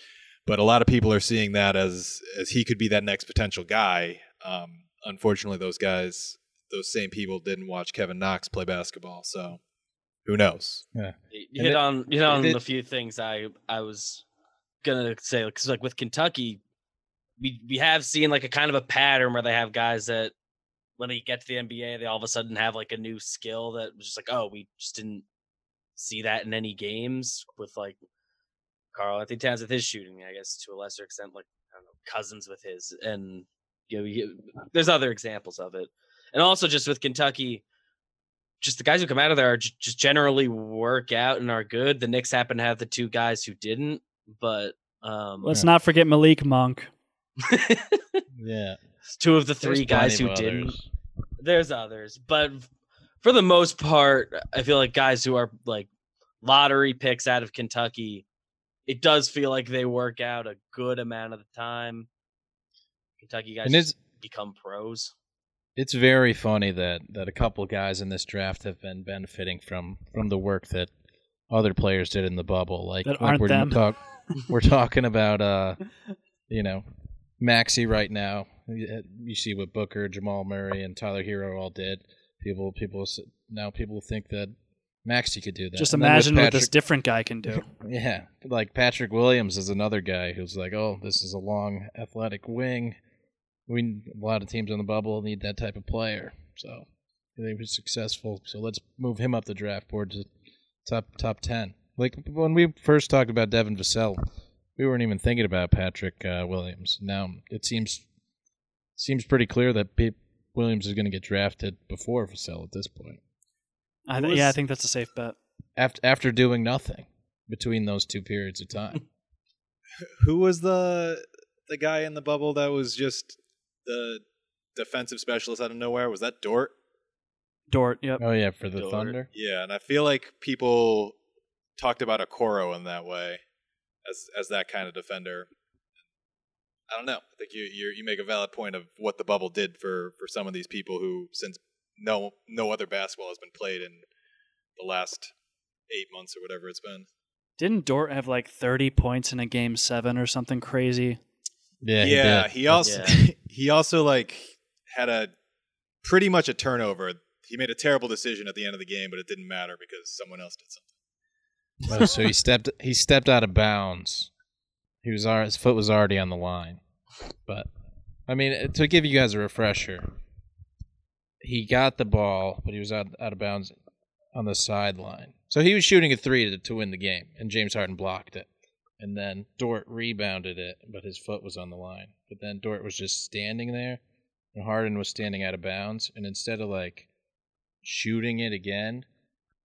But a lot of people are seeing that as as he could be that next potential guy. Um, unfortunately, those guys, those same people, didn't watch Kevin Knox play basketball, so who knows? Yeah. You hit on you hit on it- a few things I I was gonna say because like with Kentucky, we we have seen like a kind of a pattern where they have guys that when they get to the NBA, they all of a sudden have like a new skill that was just like, oh, we just didn't see that in any games with like Karl-Anthony Towns with his shooting, I guess to a lesser extent, like I don't know, Cousins with his, and you know, you, there's other examples of it, and also just with Kentucky, just the guys who come out of there are j- just generally work out and are good. The Knicks happen to have the two guys who didn't, but um, Let's not forget Malik Monk. Yeah. Two of the There's three guys who didn't. others. There's others, but for the most part, I feel like guys who are like lottery picks out of Kentucky, it does feel like they work out a good amount of the time. Kentucky guys And it's become pros. it's very funny that that a couple guys in this draft have been benefiting from from the work that other players did in the bubble. Like, That like aren't we're them. Talk, we're talking about uh, you know, Maxey right now. You see what Booker, Jamal Murray, and Tyler Herro all did. People, people now people think that Maxey could do that. Just And then with imagine what this different guy can do. Yeah, like Patrick Williams is another guy who's like, oh, this is a long, athletic wing. We a lot of teams in the bubble need that type of player. So they were successful. So let's move him up the draft board to top top ten. Like when we first talked about Devin Vassell, we weren't even thinking about Patrick uh, Williams. Now it seems seems pretty clear that P- Williams is going to get drafted before Vassell at this point. I Who th- yeah, I think that's a safe bet. After after doing nothing between those two periods of time. Who was the the guy in the bubble that was just the defensive specialist out of nowhere? Was that Dort? Dort, yep. Oh yeah, for the Dort. Thunder. Yeah, and I feel like people talked about Okoro in that way, as as that kind of defender. I don't know. I think you you you make a valid point of what the bubble did for for some of these people who, since no no other basketball has been played in the last eight months or whatever it's been. Didn't Dort have like 30 points in a game seven or something crazy? Yeah, he yeah, did. he also Yeah. he also like had a pretty much a turnover. He made a terrible decision at the end of the game, but it didn't matter because someone else did something. Oh, so he stepped he stepped out of bounds. He was his foot was already on the line. But I mean, uh, to give you guys a refresher, he got the ball, but he was out out of bounds on the sideline. So he was shooting a three to, to win the game, and James Harden blocked it. And then Dort rebounded it, but his foot was on the line. But then Dort was just standing there, and Harden was standing out of bounds. And instead of like shooting it again,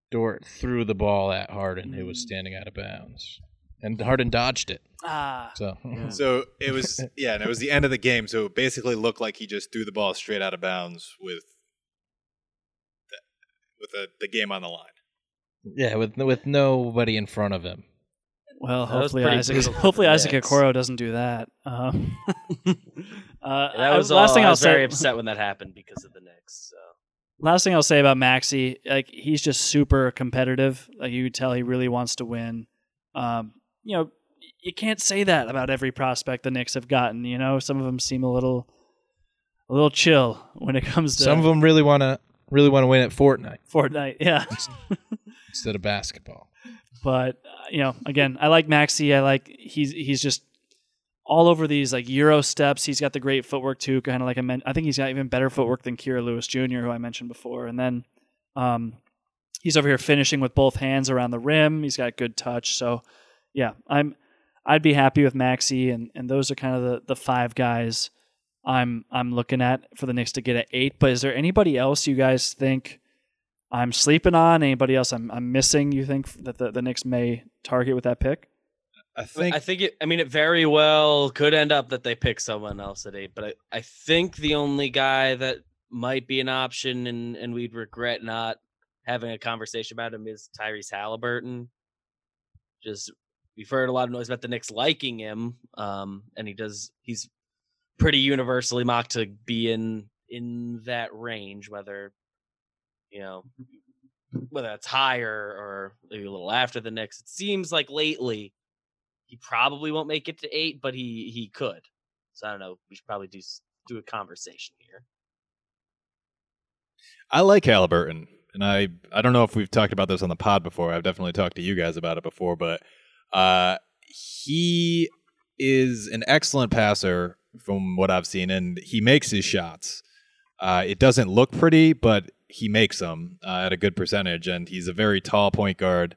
Dort threw the ball at Harden, who was standing out of bounds, and Harden dodged it. Ah, So So it was yeah, and it was the end of the game. So it basically looked like he just threw the ball straight out of bounds with the, with the, the game on the line. yeah, with with nobody in front of him. well, That hopefully Isaac. brutal Hopefully Isaac Okoro doesn't do that. Um, uh, That I- was last all, thing I I'll was very say. upset when that happened because of the Knicks. So. Last thing I'll say about Maxey, like he's just super competitive. Like you could tell he really wants to win. Um, you know, you can't say that about every prospect the Knicks have gotten. You know, some of them seem a little, a little chill when it comes to Some of them really want to really want to win at Fortnite Fortnite. Yeah, instead of basketball. but uh, you know, again, I like Maxey. I like he's he's just all over these like Euro steps. He's got the great footwork too. Kind of like I meant. I think he's got even better footwork than Kira Lewis Jr., who I mentioned before. And then um, he's over here finishing with both hands around the rim. He's got good touch. So yeah, I'm I'd be happy with Maxey, and and those are kind of the the five guys I'm I'm looking at for the Knicks to get at eight. But is there anybody else you guys think I'm sleeping on? Anybody else I'm I'm missing? You think that the the Knicks may target with that pick? I think I think it. I mean, it very well could end up that they pick someone else at eight. But I, I think the only guy that might be an option, and and we'd regret not having a conversation about him is Tyrese Haliburton. Just we've heard a lot of noise about the Knicks liking him, um, and he does. He's pretty universally mocked to be in in that range, whether you know whether that's higher or maybe a little after the Knicks. It seems like lately he probably won't make it to eight, but he he could. So I don't know. We should probably do do a conversation here. I like Haliburton, and I I don't know if we've talked about this on the pod before. I've definitely talked to you guys about it before, but uh, he is an excellent passer from what I've seen, and he makes his shots. Uh, it doesn't look pretty, but he makes them uh, at a good percentage, and he's a very tall point guard.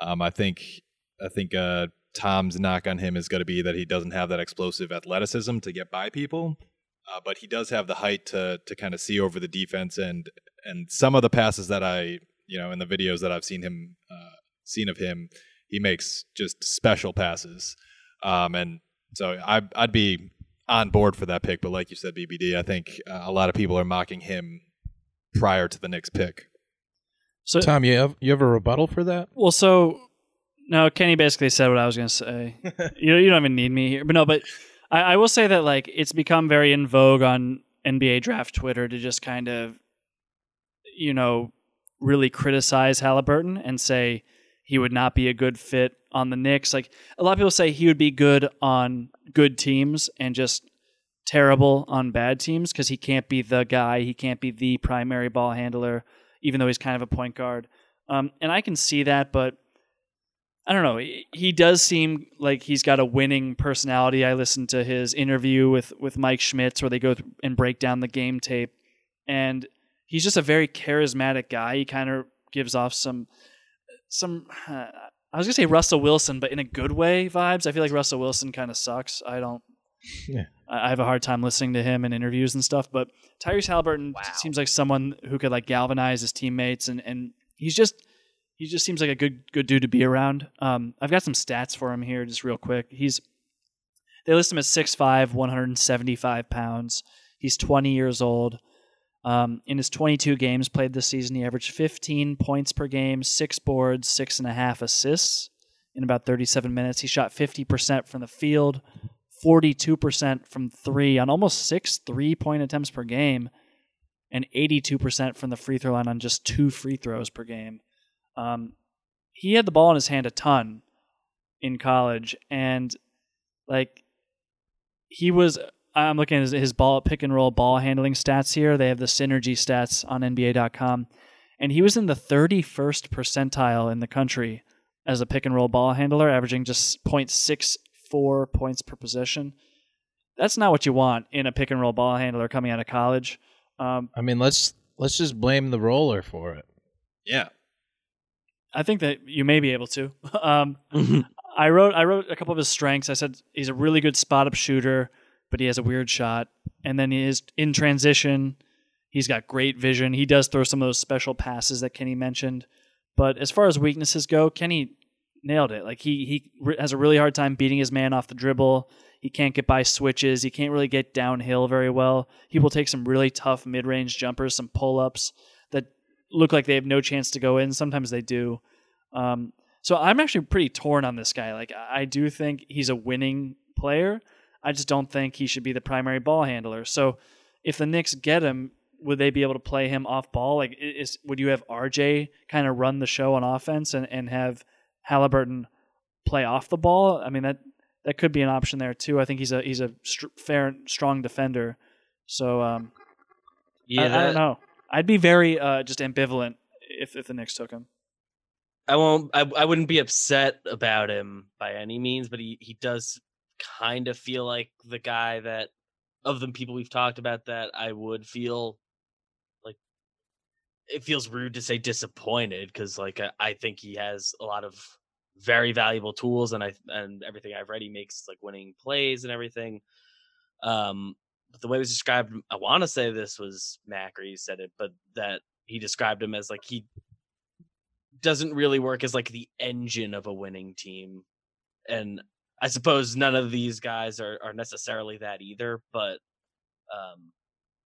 Um, I think I think uh, Tom's knock on him is going to be that he doesn't have that explosive athleticism to get by people, uh, but he does have the height to to kind of see over the defense and and some of the passes that I you know in the videos that I've seen him uh, seen of him, he makes just special passes, um, and so I, I'd be on board for that pick. But like you said, BBD, I think uh, a lot of people are mocking him prior to the next pick. So Tom, you have you have a rebuttal for that? well, so no, Kenney basically said what I was going to say. you you don't even need me here, but no, but I, I will say that like it's become very in vogue on NBA draft Twitter to just kind of, you know, really criticize Haliburton and say he would not be a good fit on the Knicks. Like a lot of people say he would be good on good teams and just terrible on bad teams because he can't be the guy, he can't be the primary ball handler, even though he's kind of a point guard. Um, and I can see that, but I don't know. He, does seem like he's got a winning personality. I listened to his interview with with Mike Schmitz where they go and break down the game tape, and he's just a very charismatic guy. He kind of gives off some some. Uh, I was gonna say Russell Wilson, but in a good way vibes. I feel like Russell Wilson kind of sucks. I don't. Yeah. I I have a hard time listening to him in interviews and stuff. But Tyrese Haliburton Wow. seems like someone who could like galvanize his teammates, and and he's just he just seems like a good good dude to be around. Um, I've got some stats for him here, just real quick. He's they list him as 6'5", 175 pounds. He's 20 years old. Um, in his 22 games played this season, he averaged 15 points per game, six boards, six and a half assists in about 37 minutes. He shot 50% from the field, 42% from three on almost six three point attempts per game, and 82% from the free throw line on just two free throws per game. Um, he had the ball in his hand a ton in college, and like he was. I'm looking at his, his ball pick and roll ball handling stats here. They have the synergy stats on NBA.com, and he was in the 31st percentile in the country as a pick and roll ball handler, averaging just 0.64 points per possession. That's not what you want in a pick and roll ball handler coming out of college. Um, I mean, let's let's just blame the roller for it. Yeah. I think that you may be able to. Um, I wrote I wrote a couple of his strengths. I said he's a really good spot up shooter, but he has a weird shot. And then he is in transition. He's got great vision. He does throw some of those special passes that Kenney mentioned. But as far as weaknesses go, Kenney nailed it. Like he he has a really hard time beating his man off the dribble. He can't get by switches. He can't really get downhill very well. He will take some really tough mid-range jumpers, some pull-ups that look like they have no chance to go in. Sometimes they do. Um, so I'm actually pretty torn on this guy. Like I do think he's a winning player. I just don't think he should be the primary ball handler. So if the Knicks get him, would they be able to play him off ball? Like is would you have RJ kind of run the show on offense and, and have Haliburton play off the ball? I mean that that could be an option there too. I think he's a he's a str- fair strong defender. So um, Yeah, I, I don't know. I'd be very uh, just ambivalent if if the Knicks took him. I won't. I, I wouldn't be upset about him by any means, but he he does kind of feel like the guy that of the people we've talked about that I would feel like it feels rude to say disappointed because like I, think he has a lot of very valuable tools, and I and everything I've read, he makes like winning plays and everything. Um, but the way it was described, I want to say this was Mac or you said it, but that he described him as like he doesn't really work as like the engine of a winning team, and I suppose none of these guys are are necessarily that either. But um,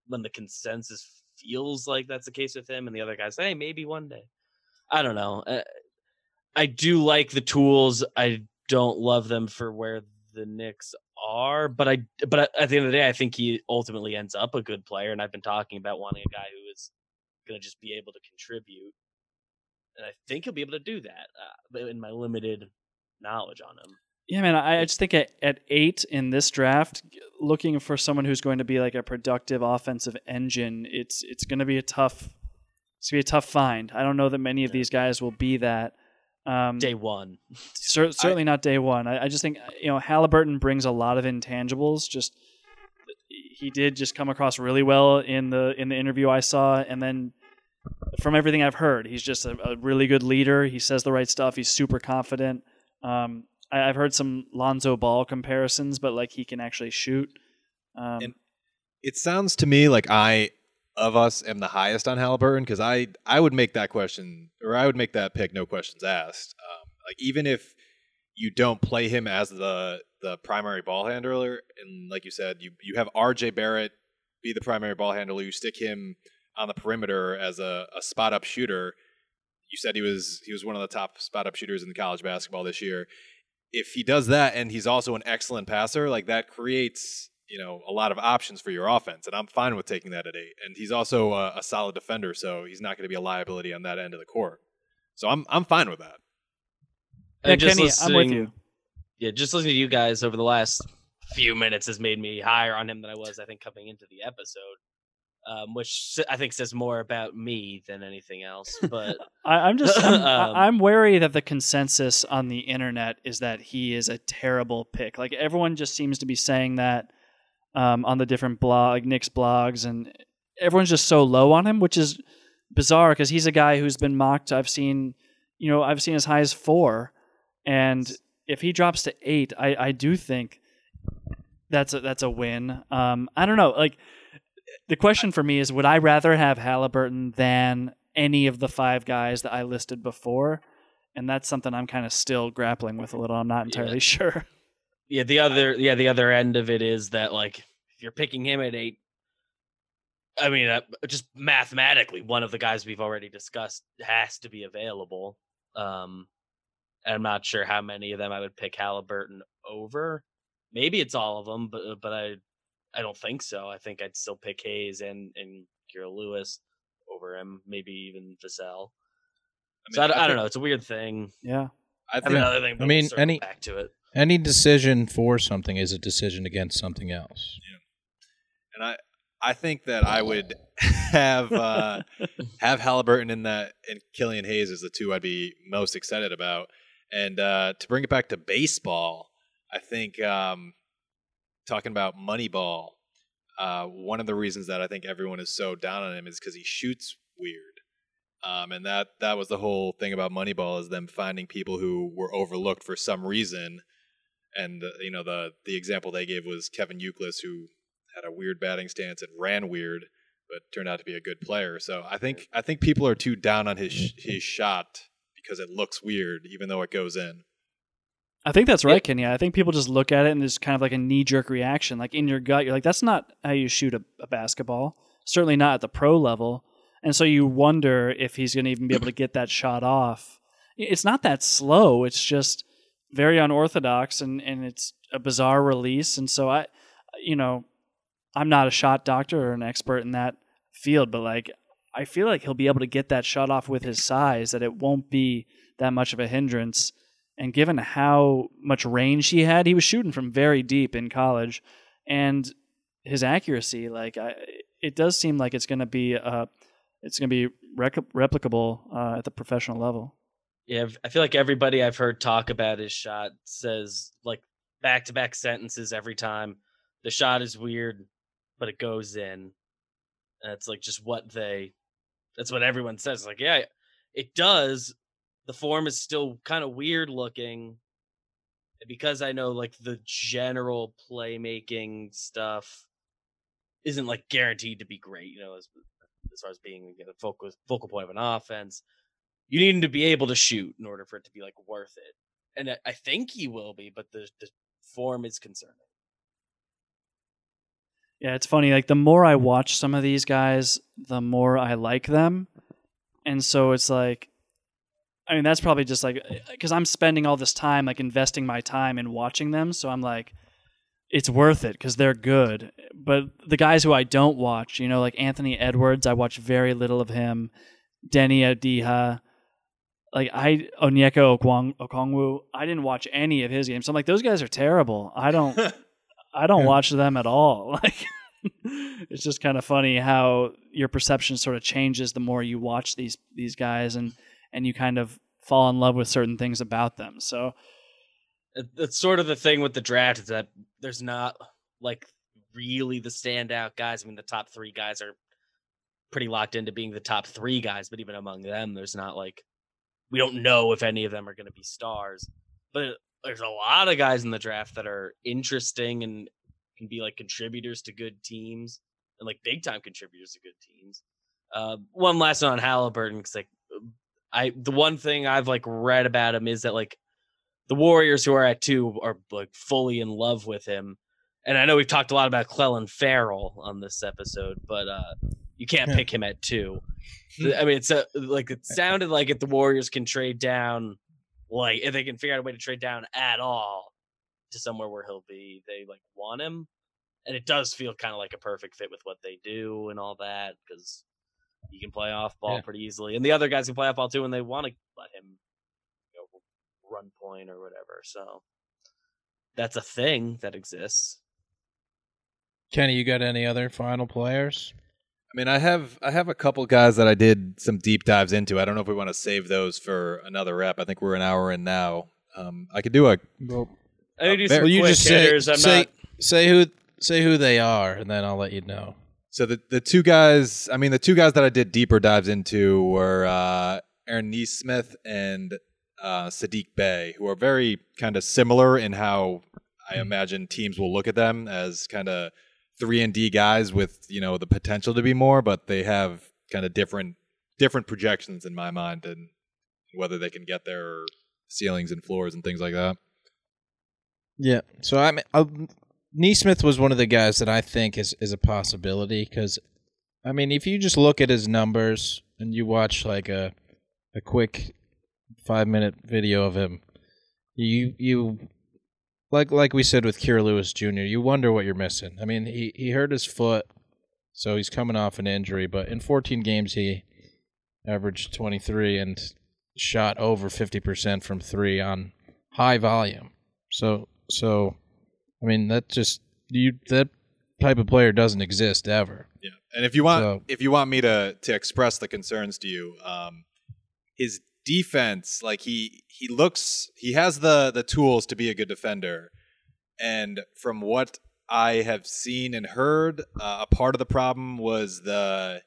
when the consensus feels like that's the case with him, and the other guys hey, maybe one day, I don't know. Uh, I do like the tools. I don't love them for where the Knicks are, but I but at the end of the day, I think he ultimately ends up a good player. And I've been talking about wanting a guy who is going to just be able to contribute, and I think he'll be able to do that. Uh, in my limited knowledge on him. Yeah, man. I, I just think at, at eight in this draft, looking for someone who's going to be like a productive offensive engine, it's it's going to be a tough. It's gonna be a tough find. I don't know that many of these guys will be that. Um, Day one, cer- certainly not day one. I, I just think you know Haliburton brings a lot of intangibles. Just he did just come across really well in the in the interview I saw, and then from everything I've heard, he's just a, a really good leader. He says the right stuff. He's super confident. Um, I, have heard some Lonzo Ball comparisons, but like he can actually shoot. Um, And it sounds to me like I of us am the highest on Haliburton because I I would make that question or I would make that pick no questions asked. Um, like even if you don't play him as the the primary ball handler, and like you said, you you have R.J. Barrett be the primary ball handler. You stick him on the perimeter as a, a spot up shooter. You said he was he was one of the top spot up shooters in college basketball this year. If he does that and he's also an excellent passer, like that creates you know a lot of options for your offense, and I'm fine with taking that at eight. And he's also a, a solid defender, so he's not going to be a liability on that end of the court. So I'm I'm fine with that. yeah, And just Kenney, I'm with you. Yeah, just listening to you guys over the last few minutes has made me higher on him than I was, I think, coming into the episode. Um, which I think says more about me than anything else. But I, I'm just I'm, Um, I'm wary that the consensus on the internet is that he is a terrible pick. Like everyone just seems to be saying that um, on the different blog, Knicks blogs, and everyone's just so low on him, which is bizarre because he's a guy who's been mocked. I've seen, you know, I've seen as high as four, and if he drops to eight, I, I do think that's a that's a win. Um, I don't know, like the question for me is would I rather have Haliburton than any of the five guys that I listed before? And that's something I'm kind of still grappling with a little. I'm not entirely sure. yeah, the other yeah, the other end of it is that like if you're picking him at eight, I mean, uh, just mathematically, one of the guys we've already discussed has to be available. Um, and I'm not sure how many of them I would pick Haliburton over. Maybe it's all of them, but but I I don't think so. I think I'd still pick Hayes and and Kira Lewis over him. Maybe even Vassell. I So I, don't- I don't know. It's a weird thing. Yeah. I I think, mean, another thing. But I mean, we'll any- back to it. Any decision for something is a decision against something else. and I I think that I would have uh, have Haliburton in that and Killian Hayes is the two I'd be most excited about. And uh, to bring it back to baseball, I think um, talking about Moneyball, uh, one of the reasons that I think everyone is so down on him is because he shoots weird. Um, and that that was the whole thing about Moneyball is them finding people who were overlooked for some reason. And uh, you know the the example they gave was Kevin Youkilis, who had a weird batting stance and ran weird, but turned out to be a good player. So I think I think people are too down on his his shot because it looks weird, even though it goes in. I think that's right, Kenney. I think people just look at it and there's kind of like a knee jerk reaction. Like in your gut, you're like, that's not how you shoot a, a basketball. Certainly not at the pro level. And so you wonder if he's going to even be able to get that shot off. It's not that slow. It's just very unorthodox and, and it's a bizarre release. And so I, you know, I'm not a shot doctor or an expert in that field, but like, I feel like he'll be able to get that shot off with his size, that it won't be that much of a hindrance. And given how much range he had, he was shooting from very deep in college, and his accuracy, like I, it does seem like it's going to be uh, it's going to be rec- replicable uh, at the professional level. Yeah, I feel like everybody I've heard talk about his shot says like back to back sentences every time. The shot is weird, but it goes in. It's like just what they that's what everyone says. Like, yeah, it does, the form is still kind of weird looking. Because I know like the general playmaking stuff isn't like guaranteed to be great, you know, as as far as being the focal focal point of an offense, you need him to be able to shoot in order for it to be like worth it. And I- I think he will be, but the the form is concerning. Yeah, it's funny. Like the more I watch some of these guys, the more I like them, and so it's like, I mean, that's probably just like uh, because I'm spending all this time like investing my time in watching them, so I'm like, it's worth it because they're good. But the guys who I don't watch, you know, like Anthony Edwards, I watch very little of him. Deni Avdija, like I Onyeka Okwong, Okongwu, I didn't watch any of his games. So I'm like, those guys are terrible. I don't. I don't Yeah. watch them at all. Like it's just kind of funny how your perception sort of changes the more you watch these these guys and and you kind of fall in love with certain things about them. So It's sort of the thing with the draft is that there's not like really the standout guys. I mean, the top three guys are pretty locked into being the top three guys, but even among them, there's not like we don't know if any of them are going to be stars. But there's a lot of guys in the draft that are interesting and can be like contributors to good teams and like big time contributors to good teams. Uh, one last one on Haliburton because like I the one thing I've like read about him is that like the Warriors who are at two are like fully in love with him. And I know we've talked a lot about Clelin Ferrell on this episode, but uh you can't pick him at two. I mean, it's a, like it sounded like if the Warriors can trade down, like if they can figure out a way to trade down at all to somewhere where he'll be, they like want him, and it does feel kind of like a perfect fit with what they do and all that because he can play off ball Yeah. pretty easily, and the other guys can play off ball too, and they want to let him you know, run point or whatever. So that's a thing that exists. Kenney, you got any other final players? I mean, I have I have a couple guys that I did some deep dives into. I don't know if we want to save those for another rep. I think we're an hour in now. Um, I could do a Well, I can do Well, you quick just say. I'm say not. say who say who they are, and then I'll let you know. So the the two guys, I mean, the two guys that I did deeper dives into were uh, Aaron Nesmith and uh, Sadiq Bey, who are very kind of similar in how I imagine teams will look at them as kind of three and D guys with you know the potential to be more, but they have kind of different different projections in my mind and whether they can get their ceilings and floors and things like that. Yeah. So I mean, uh, Nesmith was one of the guys that I think is is a possibility because, I mean, if you just look at his numbers and you watch like a a quick five minute video of him, you you like like we said with Kira Lewis Jr. You wonder what you're missing. I mean, he he hurt his foot, so he's coming off an injury, but in 14 games he averaged 23 and shot over 50% from 3 on high volume. So so I mean that just you that type of player doesn't exist ever. Yeah, and if you want, So- if you want me to to express the concerns to you, um, his defense, like he he looks, he has the the tools to be a good defender, and from what I have seen and heard, uh, a part of the problem was the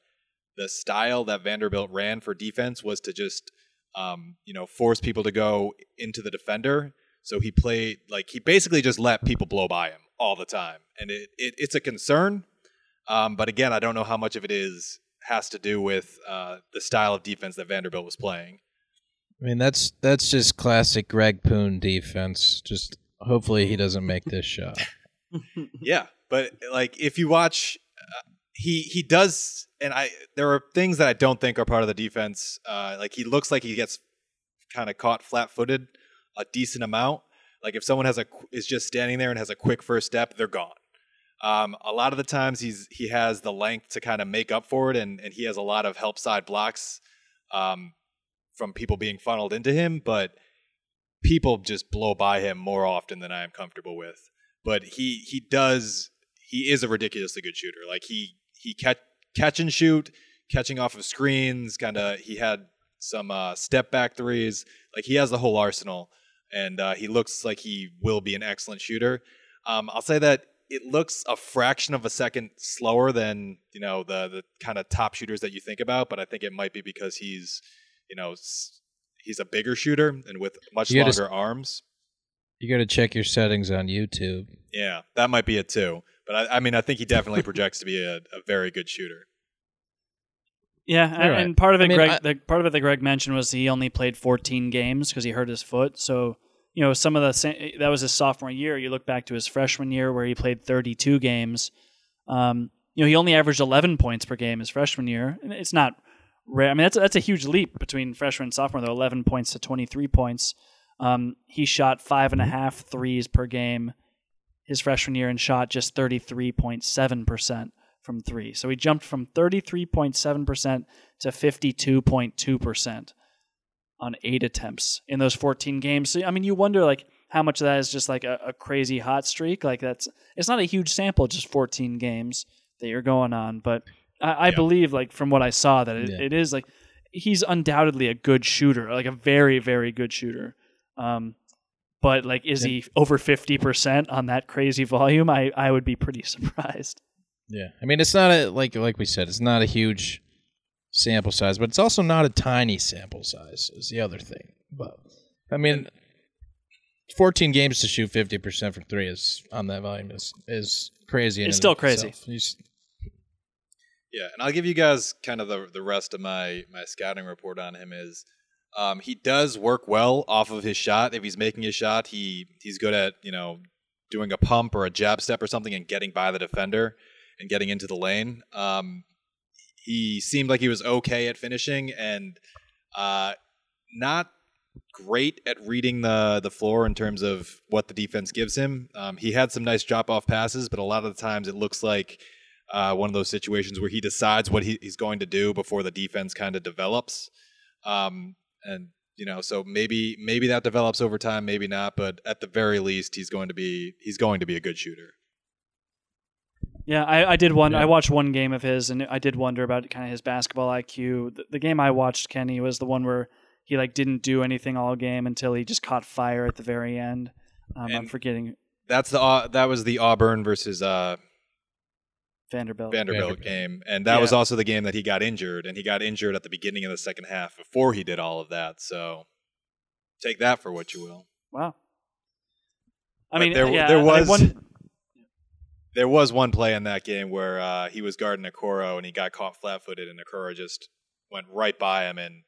the style that Vanderbilt ran for defense was to just um, you know force people to go into the defender. So he played like he basically just let people blow by him all the time, and it, it it's a concern. Um, but again, I don't know how much of it is has to do with uh, the style of defense that Vanderbilt was playing. I mean that's that's just classic Greg Poon defense. Just hopefully he doesn't make this shot. yeah, but like if you watch, uh, he he does, and I there are things that I don't think are part of the defense. Uh, like he looks like he gets kind of caught flat-footed a decent amount. Like if someone has a is just standing there and has a quick first step, they're gone. Um, a lot of the times he's he has the length to kind of make up for it, and and he has a lot of help side blocks um, from people being funneled into him, but people just blow by him more often than I am comfortable with but he he does he is a ridiculously good shooter. Like he he catch catch and shoot, catching off of screens. Kind of he had some uh, step back threes. Like he has the whole arsenal, and uh, he looks like he will be an excellent shooter. Um, I'll say that it looks a fraction of a second slower than you know the the kind of top shooters that you think about, but I think it might be because he's you know he's a bigger shooter and with much You gotta longer arms. You got to check your settings on YouTube. Yeah, that might be it too. But I, I mean, I think he definitely projects to be a, a very good shooter. Yeah, and, You're right. and part of it, I mean, Greg, I- the part of it that Greg mentioned was he only played 14 games because he hurt his foot. So you know, some of the sa- that was his sophomore year. You look back to his freshman year where he played 32 games. Um, you know, he only averaged 11 points per game his freshman year. It's not rare. I mean, that's that's a huge leap between freshman and sophomore. Though 11 points to 23 points. Um, he shot five and a half threes per game his freshman year and shot just 33.7 percent from three. So he jumped from 33.7 percent to 52.2 percent on eight attempts in those 14 games. So I mean, you wonder like how much of that is just like a, a crazy hot streak. Like that's it's not a huge sample, just 14 games that you're going on, but I, I Yeah. believe like from what I saw that it, Yeah. it is like he's undoubtedly a good shooter, like a very very good shooter. Um, but like, is he over 50 percent on that crazy volume? I I would be pretty surprised. Yeah, I mean it's not a like like we said, it's not a huge sample size, but it's also not a tiny sample size. Is the other thing. But I mean, fourteen games to shoot fifty percent from three is on that volume is is crazy. It's still crazy. itself. You s- Yeah, and I'll give you guys kind of the the rest of my my scouting report on him is um, he does work well off of his shot. If he's making a shot, he he's good at you know doing a pump or a jab step or something and getting by the defender and getting into the lane. Um, he seemed like he was okay at finishing and uh, not great at reading the the floor in terms of what the defense gives him. Um, he had some nice drop off passes, but a lot of the times it looks like uh, one of those situations where he decides what he, he's going to do before the defense kind of develops. Um, and you know, so maybe maybe that develops over time, maybe not. But at the very least, he's going to be he's going to be a good shooter. Yeah, I, I did one. Yeah. I watched one game of his, and I did wonder about kind of his basketball IQ. The, the game I watched, Kenney, was the one where he like didn't do anything all game until he just caught fire at the very end. Um, I'm forgetting That's the Au- that was the Auburn versus uh, Vanderbilt. Vanderbilt, Vanderbilt. game, and that was also the game that he got injured, and he got injured at the beginning of the second half before he did all of that. So take that for what you will. wow. I But mean, there- yeah, there I- was- one, There was one play in that game where uh, he was guarding Okoro and he got caught flat-footed, and Okoro just went right by him and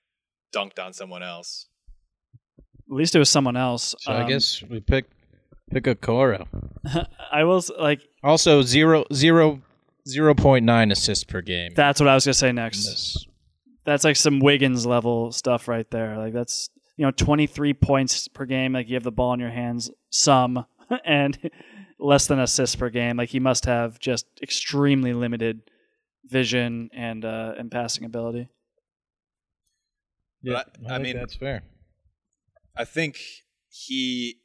dunked on someone else. at least it was someone else. So I Um, guess we pick pick Okoro. I was like, Also zero zero zero point nine assists per game. that's what I was gonna say next. this. That's like some Wiggins level stuff right there. Like that's you know 23 points per game. Like you have the ball in your hands, some, and less than assists per game. Like he must have just extremely limited vision and uh, and passing ability. Yeah, I- I think mean- that's fair. I think he.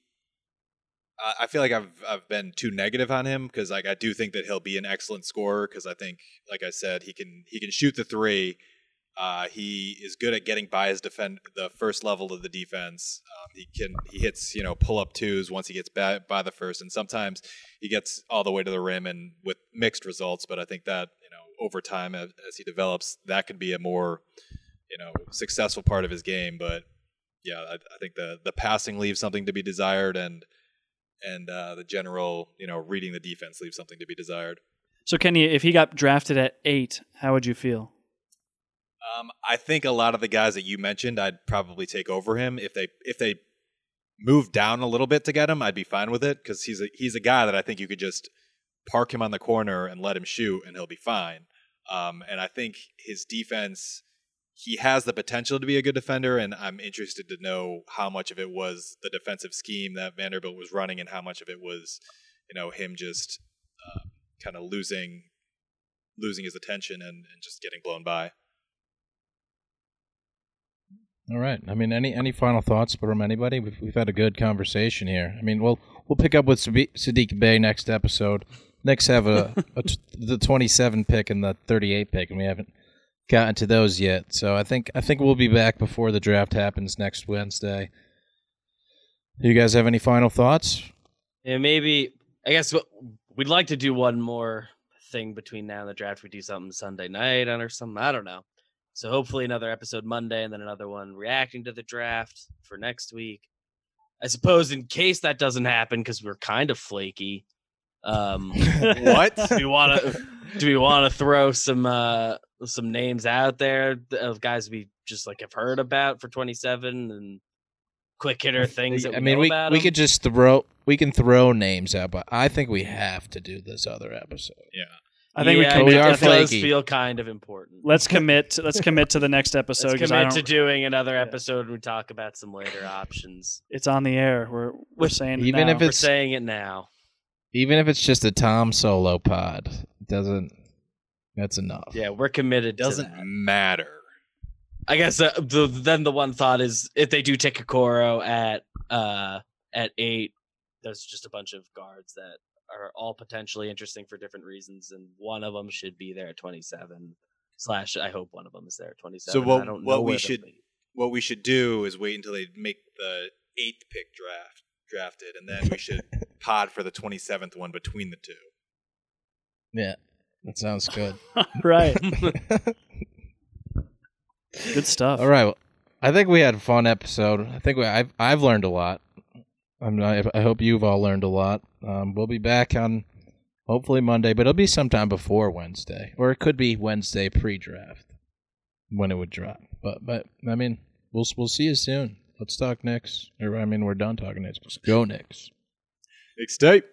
I I feel like I've I've been too negative on him because like I do think that he'll be an excellent scorer because I think like I said he can he can shoot the three. Uh, he is good at getting by his defend the first level of the defense. Um, he can he hits you know pull up twos once he gets by, by the first, and sometimes he gets all the way to the rim and with mixed results. But I think that you know over time as, as he develops, that could be a more you know successful part of his game. But yeah, I, I think the the passing leaves something to be desired, and and uh, the general you know reading the defense leaves something to be desired. So Kenney, if he got drafted at eight, how would you feel? Um, I think a lot of the guys that you mentioned, I'd probably take over him if they if they moved down a little bit to get him. I'd be fine with it because he's a he's a guy that I think you could just park him on the corner and let him shoot, and he'll be fine. Um, and I think his defense, he has the potential to be a good defender, and I'm interested to know how much of it was the defensive scheme that Vanderbilt was running, and how much of it was, you know, him just uh, kind of losing losing his attention and, and just getting blown by. All right. I mean, any any final thoughts from anybody? We've we've had a good conversation here. I mean, we'll we'll pick up with Sadi- Sadiq Bey next episode. Next, have a, a t- the twenty seven pick and the thirty eight pick, and we haven't gotten to those yet. So I think I think we'll be back before the draft happens next Wednesday. Do you guys have any final thoughts? And maybe I guess we'd like to do one more thing between now and the draft. We do something Sunday night on or something. I don't know. So hopefully another episode Monday and then another one reacting to the draft for next week. I suppose in case that doesn't happen because we're kind of flaky. Um, What? do we want to do we want to throw some uh some names out there of guys we just like have heard about for 27 and quick hitter things that we I mean, know we about we 'em? could just throw we can throw names out, but I think we have to do this other episode. Yeah. I think yeah, we we commit. are I it does feel kind of important. Let's commit. To, let's commit to the next episode Let's because I commit don't. to doing another Yeah. episode and we talk about some later options. it's on the air. We're we're With- saying it even now. if We're It's- saying it now. Even if it's just a Tom solo pod, it doesn't that's enough. Yeah, we're committed. It doesn't To that. matter. I guess uh, the, then the one thought is if they do take Okoro at uh at eight, there's just a bunch of guards that are all potentially interesting for different reasons, and one of them should be there at 27. Slash, I hope one of them is there at 27. what- I don't what we should- be. What we should do is wait until they make the eighth pick draft drafted, and then we should pod for the twenty seventh one between the two. Yeah. That sounds good. right. Good stuff. All right. Well, I think we had a fun episode. I think we, I've I've learned a lot. I'm not, I hope you've all learned a lot. Um, we'll be back on hopefully Monday, but it'll be sometime before Wednesday, or it could be Wednesday pre-draft when it would drop. But but I mean, we'll we'll see you soon. Let's talk Knicks. Or I mean, we're done talking Knicks. Go Knicks. Mixtape.